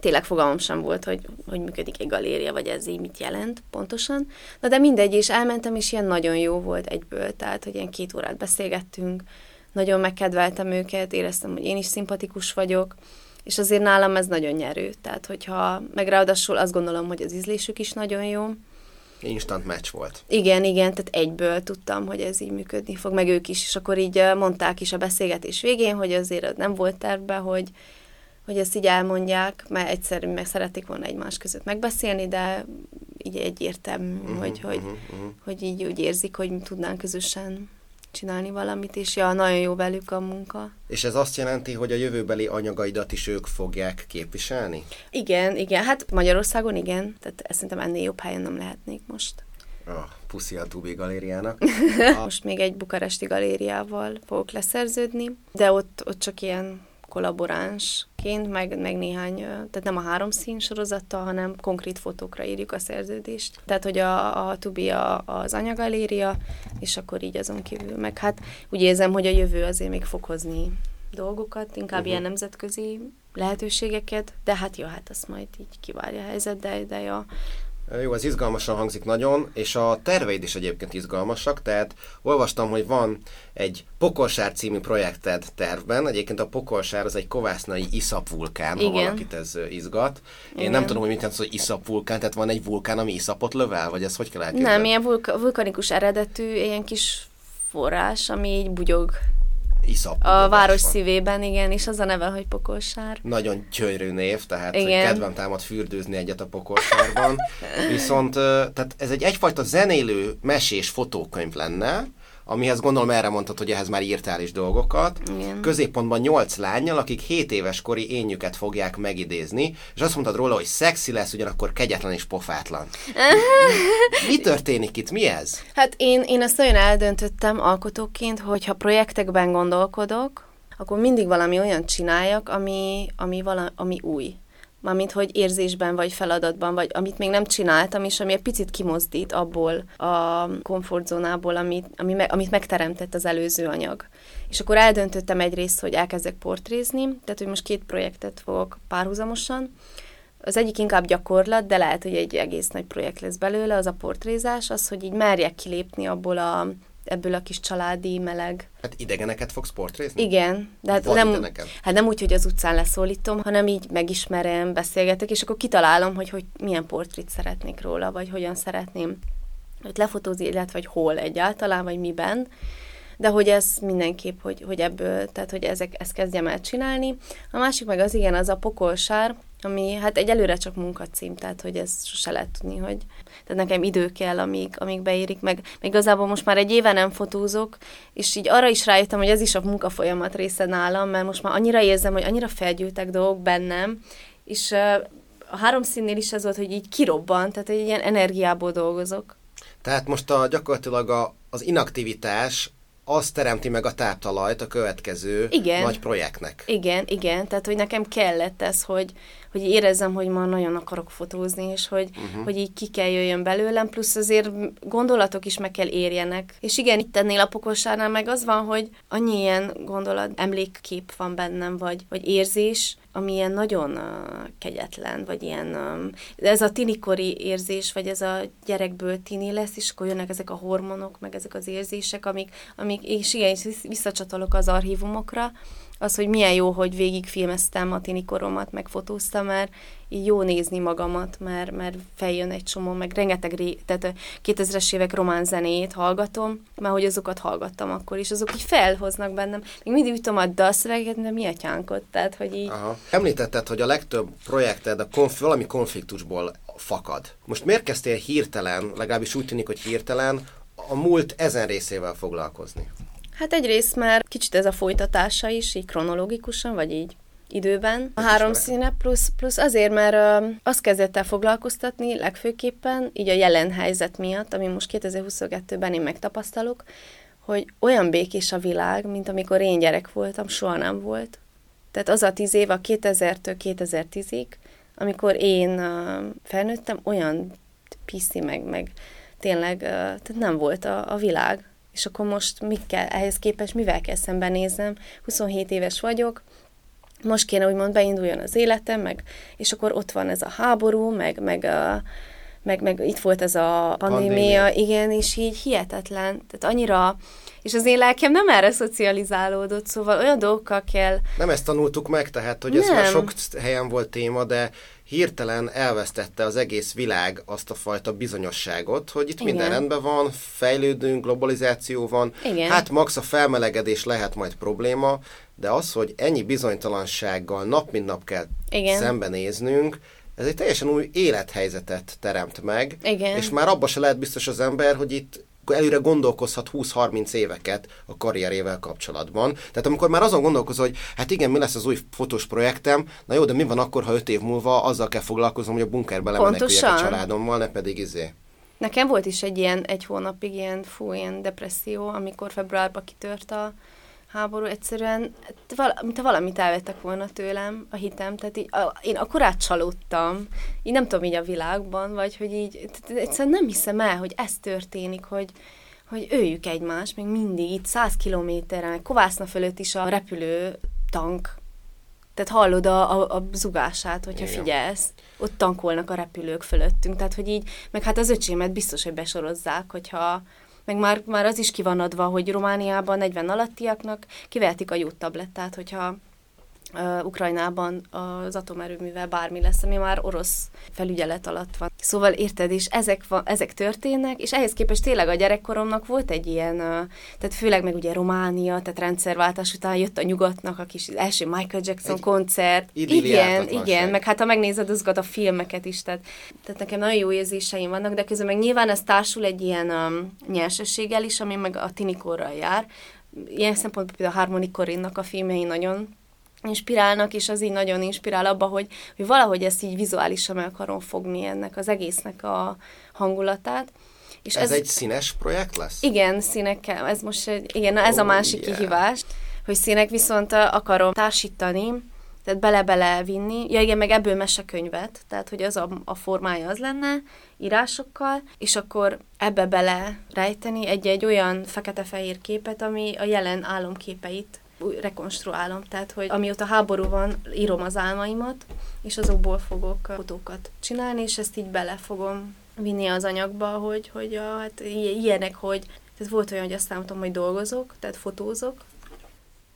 Tényleg fogalmam sem volt, hogy, hogy működik egy galéria, vagy ez így mit jelent pontosan. Na de mindegy, és elmentem, és ilyen nagyon jó volt egyből, tehát, hogy ilyen két órát beszélgettünk, nagyon megkedveltem őket, éreztem, hogy én is szimpatikus vagyok, és azért nálam ez nagyon nyerő, tehát hogyha, meg ráadásul azt gondolom, hogy az ízlésük is nagyon jó. Instant match volt. Igen, igen, tehát egyből tudtam, hogy ez így működni fog, meg ők is, és akkor így mondták is a beszélgetés végén, hogy azért nem volt tervbe, hogy, hogy ezt így elmondják, mert egyszerűen meg szerették volna egymás között megbeszélni, de így egyértelmű, uh-huh, hogy, hogy, uh-huh, uh-huh. hogy így úgy érzik, hogy tudnánk közösen csinálni valamit, és ja, nagyon jó velük a munka. És ez azt jelenti, hogy a jövőbeli anyagaidat is ők fogják képviselni? Igen, igen, hát Magyarországon igen, tehát szerintem ennél jobb helyen nem lehetnék most. Ah, puszi a Tubi galériának. most még egy bukaresti galériával fogok leszerződni, de ott, ott csak ilyen kollaboránsként, meg, meg néhány, tehát nem a három szín sorozattal, hanem konkrét fotókra írjuk a szerződést. Tehát, hogy a, a Tubi a, az anyagaléria, és akkor így azon kívül. Meg hát úgy érzem, hogy a jövő azért még fog hozni dolgokat, inkább uh-huh. ilyen nemzetközi lehetőségeket, de hát jó, hát azt majd így kivárja a helyzet, de, de ja, jó, ez izgalmasan hangzik nagyon, és a terveid is egyébként izgalmasak, tehát olvastam, hogy van egy Pokolsár című projekted tervben, egyébként a Pokolsár az egy kovásznai iszap vulkán, Igen. ha valakit ez izgat. Én Igen. nem tudom, hogy mit jelent hogy iszap vulkán, tehát van egy vulkán, ami iszapot lövel, vagy ez hogy kell elképzelni? Nem, ilyen vulk- vulkanikus eredetű, ilyen kis forrás, ami így bugyog iszap. A város van. szívében, igen, és az a neve, hogy Pokolsár. Nagyon gyönyörű név, tehát igen. kedvem támad fürdőzni egyet a Pokolsárban. Viszont tehát ez egy egyfajta zenélő, mesés fotókönyv lenne, amihez gondolom erre mondtad, hogy ehhez már írtál is dolgokat. Igen. Középpontban nyolc lányjal, akik 7 éves kori énjüket fogják megidézni, és azt mondtad róla, hogy szexi lesz, ugyanakkor kegyetlen és pofátlan. Mi történik itt? Mi ez? Hát én, én azt nagyon eldöntöttem alkotóként, hogy ha projektekben gondolkodok, akkor mindig valami olyan csináljak, ami, ami, vala, ami új mármint hogy érzésben vagy feladatban, vagy amit még nem csináltam, és ami egy picit kimozdít abból a komfortzónából, amit, ami amit megteremtett az előző anyag. És akkor eldöntöttem egyrészt, hogy elkezdek portrézni, tehát hogy most két projektet fogok párhuzamosan, az egyik inkább gyakorlat, de lehet, hogy egy egész nagy projekt lesz belőle, az a portrézás, az, hogy így merjek kilépni abból a ebből a kis családi, meleg. Hát idegeneket fogsz portrézni? Igen. De hát nem, hát nem úgy, hogy az utcán leszólítom, hanem így megismerem, beszélgetek, és akkor kitalálom, hogy, hogy milyen portrét szeretnék róla, vagy hogyan szeretném őt lefotózni, illetve hogy hol egyáltalán, vagy miben de hogy ez mindenképp, hogy, hogy ebből, tehát hogy ezek, ezt kezdjem el csinálni. A másik meg az igen, az a pokolsár, ami hát egy előre csak munkacím, tehát hogy ez sose lehet tudni, hogy tehát nekem idő kell, amíg, amíg beérik meg. Még igazából most már egy éve nem fotózok, és így arra is rájöttem, hogy ez is a munkafolyamat része nálam, mert most már annyira érzem, hogy annyira felgyűltek dolgok bennem, és a három is az volt, hogy így kirobban, tehát egy ilyen energiából dolgozok. Tehát most a, gyakorlatilag a, az inaktivitás az teremti meg a táptalajt a következő igen. nagy projektnek. Igen, igen, tehát hogy nekem kellett ez, hogy, hogy érezzem, hogy ma nagyon akarok fotózni, és hogy, uh-huh. hogy így ki kell jöjjön belőlem, plusz azért gondolatok is meg kell érjenek. És igen, itt ennél a pokosánál meg az van, hogy annyi ilyen gondolat, emlékkép van bennem, vagy, vagy érzés, ami ilyen nagyon kegyetlen, vagy ilyen, ez a tinikori érzés, vagy ez a gyerekből tini lesz, és akkor jönnek ezek a hormonok, meg ezek az érzések, amik, amik és igen, visszacsatolok az archívumokra, az, hogy milyen jó, hogy végigfilmeztem a tini koromat, meg fotóztam, mert így jó nézni magamat, mert, mert feljön egy csomó, meg rengeteg ré, tehát 2000-es évek román zenét hallgatom, mert hogy azokat hallgattam akkor is, azok így felhoznak bennem. Még mindig tudom a dalszöveget, de mi a tyánkot, tehát hogy így... Aha. Említetted, hogy a legtöbb projekted a konf- valami konfliktusból fakad. Most miért kezdtél hirtelen, legalábbis úgy tűnik, hogy hirtelen, a múlt ezen részével foglalkozni? Hát egyrészt már kicsit ez a folytatása is, így kronológikusan, vagy így időben. A három színe plusz, plusz azért, mert uh, azt kezdett el foglalkoztatni legfőképpen, így a jelen helyzet miatt, ami most 2022-ben én megtapasztalok, hogy olyan békés a világ, mint amikor én gyerek voltam, soha nem volt. Tehát az a tíz év, a 2000-től 2010-ig, amikor én uh, felnőttem, olyan piszi meg, meg tényleg, tehát nem volt a, a világ és akkor most mit kell, ehhez képest mivel kell szembenéznem? 27 éves vagyok, most kéne úgymond beinduljon az életem, meg, és akkor ott van ez a háború, meg, meg a, meg, meg itt volt ez a pandémia, pandémia, igen, és így hihetetlen, tehát annyira, és az én lelkem nem erre szocializálódott, szóval olyan dolgokkal kell... Nem ezt tanultuk meg, tehát, hogy nem. ez már sok helyen volt téma, de hirtelen elvesztette az egész világ azt a fajta bizonyosságot, hogy itt Igen. minden rendben van, fejlődünk, globalizáció van, Igen. hát max a felmelegedés lehet majd probléma, de az, hogy ennyi bizonytalansággal nap mint nap kell Igen. szembenéznünk, ez egy teljesen új élethelyzetet teremt meg, Igen. és már abban se lehet biztos az ember, hogy itt előre gondolkozhat 20-30 éveket a karrierével kapcsolatban. Tehát amikor már azon gondolkozol, hogy hát igen, mi lesz az új fotós projektem, na jó, de mi van akkor, ha 5 év múlva azzal kell foglalkoznom, hogy a bunkerbe lemeneküljek a családommal, ne pedig izé. Nekem volt is egy ilyen egy hónapig ilyen fú, ilyen depresszió, amikor februárban kitört a, háború, egyszerűen, mint ha valamit elvettek volna tőlem, a hitem, tehát így, a, én akkor átcsalódtam, így nem tudom így a világban, vagy hogy így, egyszerűen nem hiszem el, hogy ez történik, hogy, hogy öljük egymást, még mindig itt száz kilométeren, Kovászna fölött is a repülő tank, tehát hallod a, a, a zugását, hogyha Igen. figyelsz. Ott tankolnak a repülők fölöttünk, tehát hogy így, meg hát az öcsémet biztos, hogy besorozzák, hogyha meg már, már az is ki van adva, hogy Romániában 40 alattiaknak kivehetik a jó tablettát, hogyha uh, Ukrajnában az atomerőművel bármi lesz, ami már orosz felügyelet alatt van. Szóval érted, és ezek, van, ezek történnek, és ehhez képest tényleg a gyerekkoromnak volt egy ilyen, uh, tehát főleg meg ugye Románia, tehát rendszerváltás után jött a nyugatnak a kis első Michael Jackson egy koncert. Igen, igen, meg hát ha megnézed azokat a filmeket is, tehát, tehát nekem nagyon jó érzéseim vannak, de közben meg nyilván ez társul egy ilyen um, nyersességgel is, ami meg a tinikorral jár. Ilyen szempontból például a Harmony Corinnak a filmjei nagyon inspirálnak, és az így nagyon inspirál abba, hogy, hogy valahogy ezt így vizuálisan meg akarom fogni ennek az egésznek a hangulatát. És ez, ez egy színes projekt lesz? Igen, színekkel. Ez most egy, igen, na ez oh, a másik yeah. kihívás, hogy színek viszont akarom társítani, tehát bele-bele vinni. Ja igen, meg ebből mesekönyvet, tehát hogy az a, a formája az lenne, írásokkal, és akkor ebbe bele rejteni egy-egy olyan fekete-fehér képet, ami a jelen álomképeit rekonstruálom, tehát hogy amióta háború van, írom az álmaimat, és azokból fogok fotókat csinálni, és ezt így bele fogom vinni az anyagba, hogy, hogy a, hát ilyenek, hogy tehát volt olyan, hogy azt mondtam, hogy dolgozok, tehát fotózok,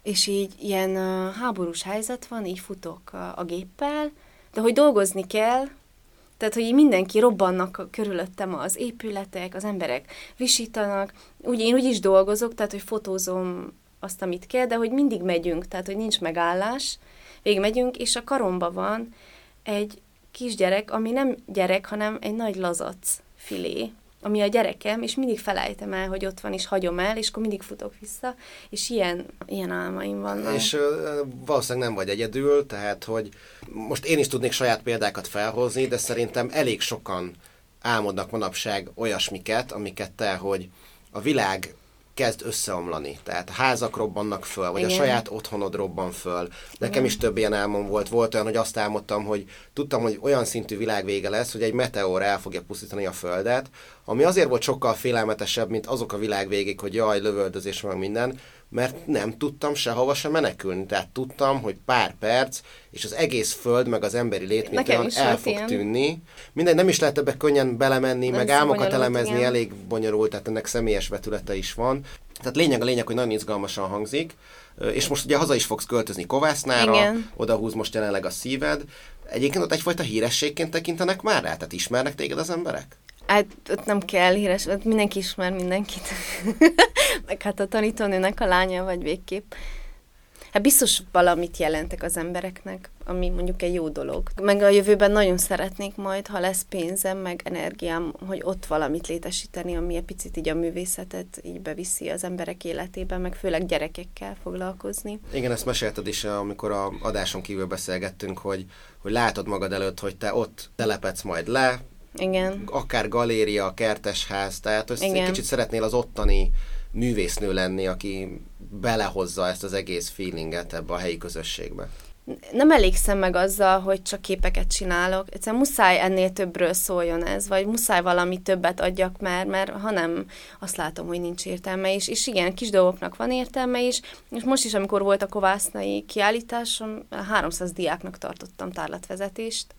és így ilyen háborús helyzet van, így futok a, a géppel, de hogy dolgozni kell, tehát, hogy mindenki robbannak körülöttem az épületek, az emberek visítanak, úgy én úgy is dolgozok, tehát, hogy fotózom azt, amit kell, de hogy mindig megyünk, tehát hogy nincs megállás, végigmegyünk, és a karomba van egy kisgyerek, ami nem gyerek, hanem egy nagy lazac filé, ami a gyerekem, és mindig felejtem el, hogy ott van, és hagyom el, és akkor mindig futok vissza, és ilyen, ilyen álmaim vannak. És uh, valószínűleg nem vagy egyedül, tehát, hogy most én is tudnék saját példákat felhozni, de szerintem elég sokan álmodnak manapság olyasmiket, amiket te, hogy a világ kezd összeomlani. Tehát házak robbannak föl, vagy Igen. a saját otthonod robban föl. Nekem Igen. is több ilyen álmom volt. Volt olyan, hogy azt álmodtam, hogy tudtam, hogy olyan szintű világvége lesz, hogy egy meteor el fogja pusztítani a Földet, ami azért volt sokkal félelmetesebb, mint azok a világvégék, hogy jaj, lövöldözés meg minden, mert nem tudtam sehova sem menekülni. Tehát tudtam, hogy pár perc, és az egész föld, meg az emberi lét, mint olyan el fog ilyen. tűnni. Minden nem is lehet ebbe könnyen belemenni, nem meg álmokat elemezni, igen. elég bonyolult, tehát ennek személyes vetülete is van. Tehát lényeg a lényeg, hogy nagyon izgalmasan hangzik, és most ugye haza is fogsz költözni Kovásznára, Igen. oda húz most jelenleg a szíved. Egyébként ott egyfajta hírességként tekintenek már rá? Tehát ismernek téged az emberek? Hát ott nem kell híres, ott mindenki ismer mindenkit. Meg hát a tanítónőnek a lánya vagy végképp. Hát biztos valamit jelentek az embereknek, ami mondjuk egy jó dolog. Meg a jövőben nagyon szeretnék majd, ha lesz pénzem, meg energiám, hogy ott valamit létesíteni, ami egy picit így a művészetet így beviszi az emberek életébe, meg főleg gyerekekkel foglalkozni. Igen, ezt mesélted is, amikor a adáson kívül beszélgettünk, hogy, hogy látod magad előtt, hogy te ott telepedsz majd le, igen. Akár galéria, kertesház, tehát hogy egy kicsit szeretnél az ottani művésznő lenni, aki belehozza ezt az egész feelinget ebbe a helyi közösségbe. nem elégszem meg azzal, hogy csak képeket csinálok. Egyszerűen muszáj ennél többről szóljon ez, vagy muszáj valami többet adjak már, mert ha nem, azt látom, hogy nincs értelme is. És igen, kis dolgoknak van értelme is, és most is, amikor volt a kovásznai kiállításom, 300 diáknak tartottam tárlatvezetést,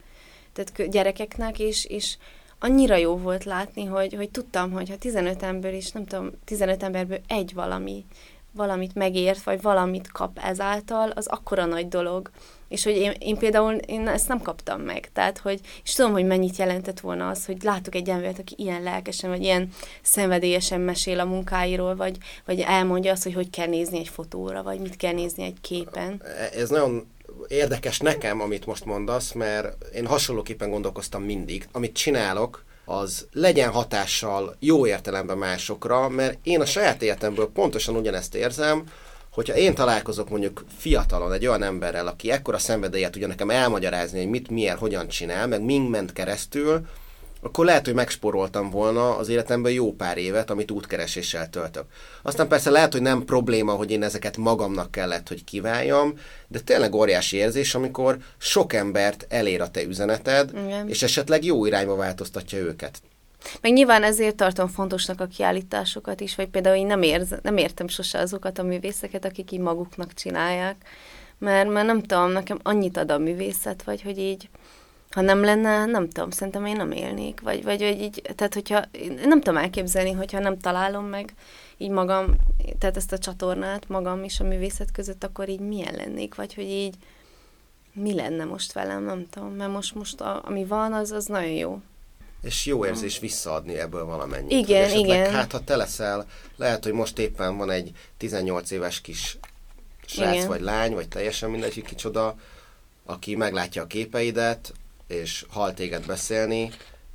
tehát gyerekeknek, és, és annyira jó volt látni, hogy, hogy tudtam, hogy ha 15 ember is, nem tudom, 15 emberből egy valami valamit megért, vagy valamit kap ezáltal, az akkora nagy dolog. És hogy én, én például én ezt nem kaptam meg. Tehát, hogy, és tudom, hogy mennyit jelentett volna az, hogy látok egy embert, aki ilyen lelkesen, vagy ilyen szenvedélyesen mesél a munkáiról, vagy, vagy elmondja azt, hogy hogy kell nézni egy fotóra, vagy mit kell nézni egy képen. Ez nagyon érdekes nekem, amit most mondasz, mert én hasonlóképpen gondolkoztam mindig. Amit csinálok, az legyen hatással jó értelemben másokra, mert én a saját életemből pontosan ugyanezt érzem, hogyha én találkozok mondjuk fiatalon egy olyan emberrel, aki ekkora szenvedélyet tudja nekem elmagyarázni, hogy mit, miért, hogyan csinál, meg mind ment keresztül, akkor lehet, hogy megsporoltam volna az életemben jó pár évet, amit útkereséssel töltök. Aztán persze lehet, hogy nem probléma, hogy én ezeket magamnak kellett, hogy kiváljam, de tényleg óriási érzés, amikor sok embert elér a te üzeneted, Igen. és esetleg jó irányba változtatja őket. Meg nyilván ezért tartom fontosnak a kiállításokat is, vagy például én nem, érz, nem értem sose azokat a művészeket, akik így maguknak csinálják, mert, mert nem tudom, nekem annyit ad a művészet, vagy hogy így ha nem lenne, nem tudom, szerintem én nem élnék, vagy, vagy, vagy így, tehát hogyha, nem tudom elképzelni, hogyha nem találom meg így magam, tehát ezt a csatornát magam és a művészet között, akkor így milyen lennék, vagy hogy így mi lenne most velem, nem tudom, mert most, most a, ami van, az, az nagyon jó. És jó érzés visszaadni ebből valamennyit. Igen, esetleg, igen. Hát ha te leszel, lehet, hogy most éppen van egy 18 éves kis srác, igen. vagy lány, vagy teljesen mindegy, kicsoda, aki meglátja a képeidet, és hal téged beszélni,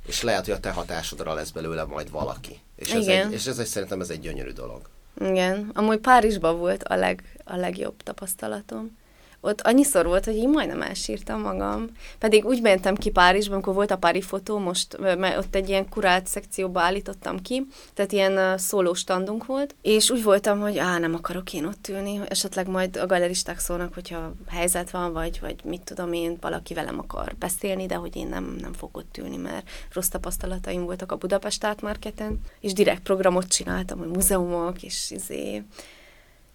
és lehet, hogy a te hatásodra lesz belőle majd valaki. És ez, Igen. Egy, és ez egy, szerintem ez egy gyönyörű dolog. Igen. Amúgy Párizsban volt a, leg, a legjobb tapasztalatom ott annyiszor volt, hogy én majdnem elsírtam magam. Pedig úgy mentem ki Párizsba, amikor volt a Pári fotó, most mert ott egy ilyen kurált szekcióba állítottam ki, tehát ilyen szóló standunk volt, és úgy voltam, hogy á, nem akarok én ott ülni, esetleg majd a galeristák szólnak, hogyha helyzet van, vagy, vagy mit tudom én, valaki velem akar beszélni, de hogy én nem, nem fogok ott ülni, mert rossz tapasztalataim voltak a Budapest Art Marketen, és direkt programot csináltam, hogy múzeumok, és izé,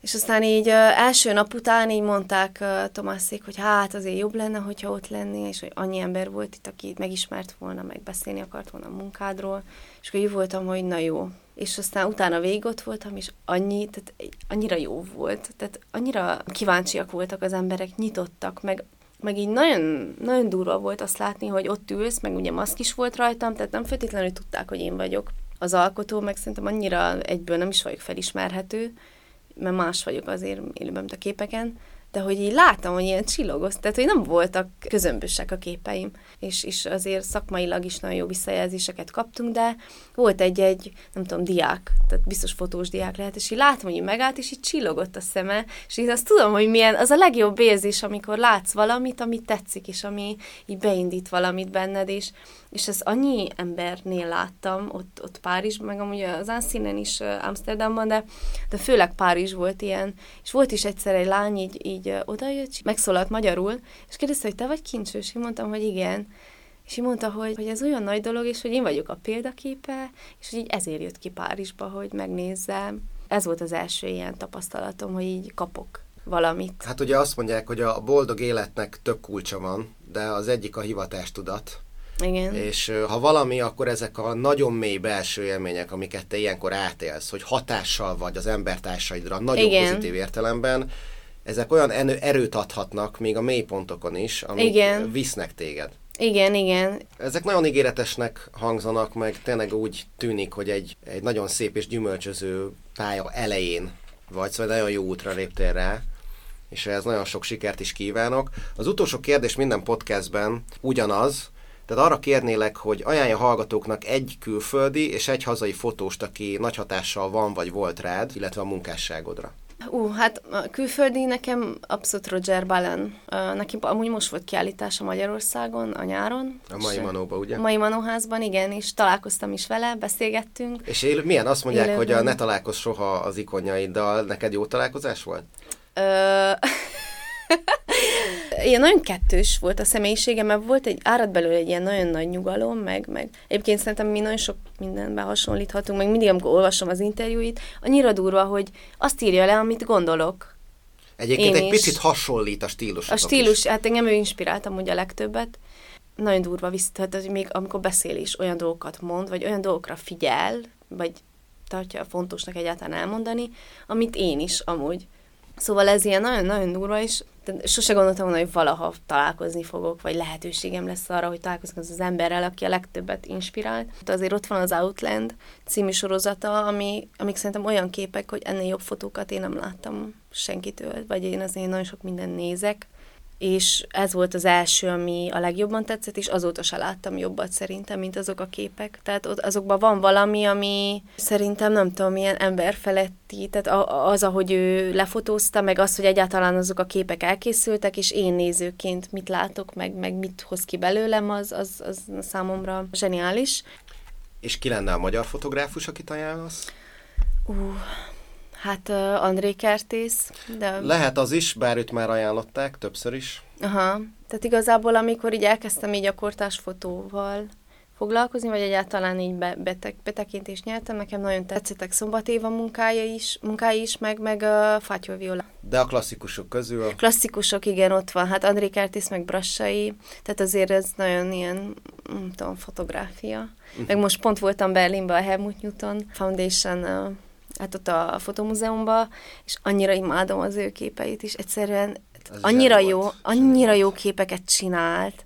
és aztán így első nap után így mondták Tomászék, hogy hát azért jobb lenne, hogyha ott lennél, és hogy annyi ember volt itt, aki megismert volna, meg beszélni akart volna a munkádról, és akkor így voltam, hogy na jó. És aztán utána végig ott voltam, és annyi, tehát annyira jó volt, tehát annyira kíváncsiak voltak az emberek, nyitottak, meg meg így nagyon, nagyon durva volt azt látni, hogy ott ülsz, meg ugye maszk is volt rajtam, tehát nem feltétlenül tudták, hogy én vagyok az alkotó, meg szerintem annyira egyből nem is vagyok felismerhető, mert más vagyok azért élőben, mint a képeken, de hogy így láttam, hogy ilyen csillogos, tehát hogy nem voltak közömbösek a képeim, és, és azért szakmailag is nagyon jó visszajelzéseket kaptunk, de volt egy-egy, nem tudom, diák, tehát biztos fotós diák lehet, és így látom, hogy megállt, és így csillogott a szeme, és így azt tudom, hogy milyen, az a legjobb érzés, amikor látsz valamit, ami tetszik, és ami így beindít valamit benned, és, és ezt annyi embernél láttam, ott, ott Párizs, meg amúgy az Anszínen is Amsterdamban, de, de főleg Párizs volt ilyen, és volt is egyszer egy lány így, így odajött, megszólalt magyarul, és kérdezte, hogy te vagy kincsős, és mondtam, hogy igen, és így mondta, hogy, hogy ez olyan nagy dolog, és hogy én vagyok a példaképe, és hogy így ezért jött ki Párizsba, hogy megnézzem. Ez volt az első ilyen tapasztalatom, hogy így kapok valamit. Hát ugye azt mondják, hogy a boldog életnek több kulcsa van, de az egyik a hivatástudat. Igen. És ha valami, akkor ezek a nagyon mély belső élmények, amiket te ilyenkor átélsz, hogy hatással vagy az embertársaidra, nagyon Igen. pozitív értelemben, ezek olyan erőt adhatnak, még a mélypontokon is, amik Igen. visznek téged. Igen, igen. Ezek nagyon ígéretesnek hangzanak, meg tényleg úgy tűnik, hogy egy, egy nagyon szép és gyümölcsöző pálya elején vagy, szóval nagyon jó útra léptél rá és ez nagyon sok sikert is kívánok. Az utolsó kérdés minden podcastben ugyanaz, tehát arra kérnélek, hogy ajánlja hallgatóknak egy külföldi és egy hazai fotóst, aki nagy hatással van vagy volt rád, illetve a munkásságodra. Ú, uh, hát a külföldi nekem abszolút Roger Ballen. Uh, neki amúgy most volt kiállítása Magyarországon a nyáron. A mai Manóba, ugye? A mai Manóházban, igen, és találkoztam is vele, beszélgettünk. És él, milyen? Azt mondják, Élőben. hogy a ne találkozz soha az ikonjaiddal. Neked jó találkozás volt? ilyen nagyon kettős volt a személyisége, mert volt egy, árad belőle egy ilyen nagyon nagy nyugalom, meg, meg egyébként szerintem mi nagyon sok mindenben hasonlíthatunk, meg mindig, amikor olvasom az interjúit, annyira durva, hogy azt írja le, amit gondolok. Egyébként Én egy is. picit hasonlít a stílus. A stílus, hát engem ő inspiráltam ugye a legtöbbet. Nagyon durva visszatett, hogy még amikor beszél is olyan dolgokat mond, vagy olyan dolgokra figyel, vagy tartja fontosnak egyáltalán elmondani, amit én is amúgy. Szóval ez ilyen nagyon-nagyon durva, és sose gondoltam volna, hogy valaha találkozni fogok, vagy lehetőségem lesz arra, hogy találkozok az az emberrel, aki a legtöbbet inspirált. De azért ott van az Outland című sorozata, ami, amik szerintem olyan képek, hogy ennél jobb fotókat én nem láttam senkitől, vagy én azért nagyon sok mindent nézek, és ez volt az első, ami a legjobban tetszett, és azóta se láttam jobbat szerintem, mint azok a képek. Tehát ott azokban van valami, ami szerintem nem tudom, milyen emberfeletti, tehát az, ahogy ő lefotózta, meg az, hogy egyáltalán azok a képek elkészültek, és én nézőként mit látok, meg, meg mit hoz ki belőlem, az, az, az számomra zseniális. És ki lenne a magyar fotográfus, akit ajánlasz? Uh, hát uh, André Kertész, de... Lehet az is, bár őt már ajánlották többször is. Aha, tehát igazából amikor így elkezdtem így a kortás fotóval foglalkozni, vagy egyáltalán így be, betek, betekintést nyertem, nekem nagyon tetszettek Szombat Éva munkája is, munkája is, meg, meg a Fátyol Viola. De a klasszikusok közül Klasszikusok, igen, ott van, hát André Kertész, meg Brassai, tehát azért ez nagyon ilyen, nem tudom, fotográfia. Meg most pont voltam Berlinben a Helmut Newton Foundation, hát ott a fotomúzeumban, és annyira imádom az ő képeit is, egyszerűen Ez annyira jó, volt, annyira jó képeket csinált,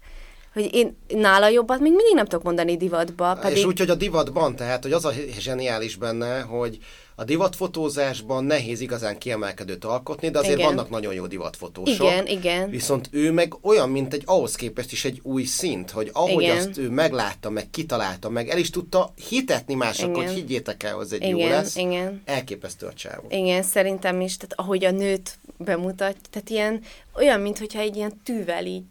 hogy én nála jobbat még mindig nem tudok mondani divatba, pedig... És úgy, hogy a divatban, tehát, hogy az a zseniális benne, hogy a divatfotózásban nehéz igazán kiemelkedőt alkotni, de azért Igen. vannak nagyon jó divatfotósok. igen, igen. Viszont ő meg olyan, mint egy ahhoz képest is egy új szint, hogy ahogy Igen. azt ő meglátta, meg kitalálta, meg el is tudta hitetni mások, Igen. hogy higgyétek el, hogy ez egy jó Igen, lesz. igen. Elképesztő a csávó. Igen, szerintem is, tehát ahogy a nőt bemutat, tehát ilyen, olyan, mintha egy ilyen tűvel így,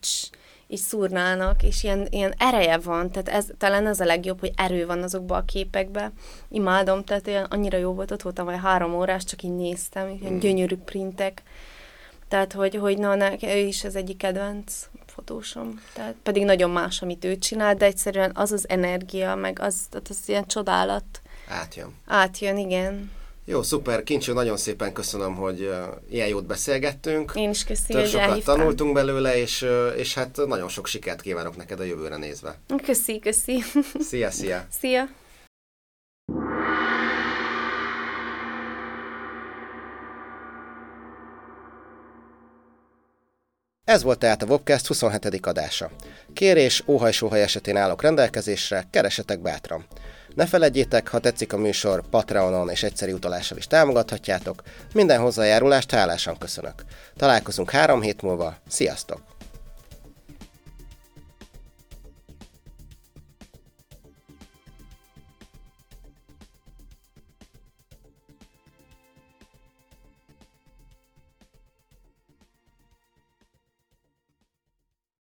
így szúrnának, és ilyen, ilyen ereje van, tehát ez, talán ez a legjobb, hogy erő van azokban a képekben. Imádom, tehát olyan, annyira jó volt, ott voltam vagy három órás, csak így néztem, ilyen Mm. gyönyörű printek, tehát hogy, hogy na, ne, ő is az egyik kedvenc fotósom, tehát pedig nagyon más, amit ő csinál, de egyszerűen az az energia, meg az, tehát az ilyen csodálat Átjön. átjön, igen. Jó, szuper. Kincső, nagyon szépen köszönöm, hogy ilyen jót beszélgettünk. Én is Több hogy sokat elhívtál. tanultunk belőle, és, és hát nagyon sok sikert kívánok neked a jövőre nézve. Köszi, köszi. Szia, szia! Szia! Ez volt tehát a Webcast 27. adása. Kérés, óhaj-sóhaj esetén állok rendelkezésre, keresetek bátran. Ne feledjétek, ha tetszik a műsor, Patreonon és egyszerű utalással is támogathatjátok. Minden hozzájárulást hálásan köszönök. Találkozunk három hét múlva. Sziasztok!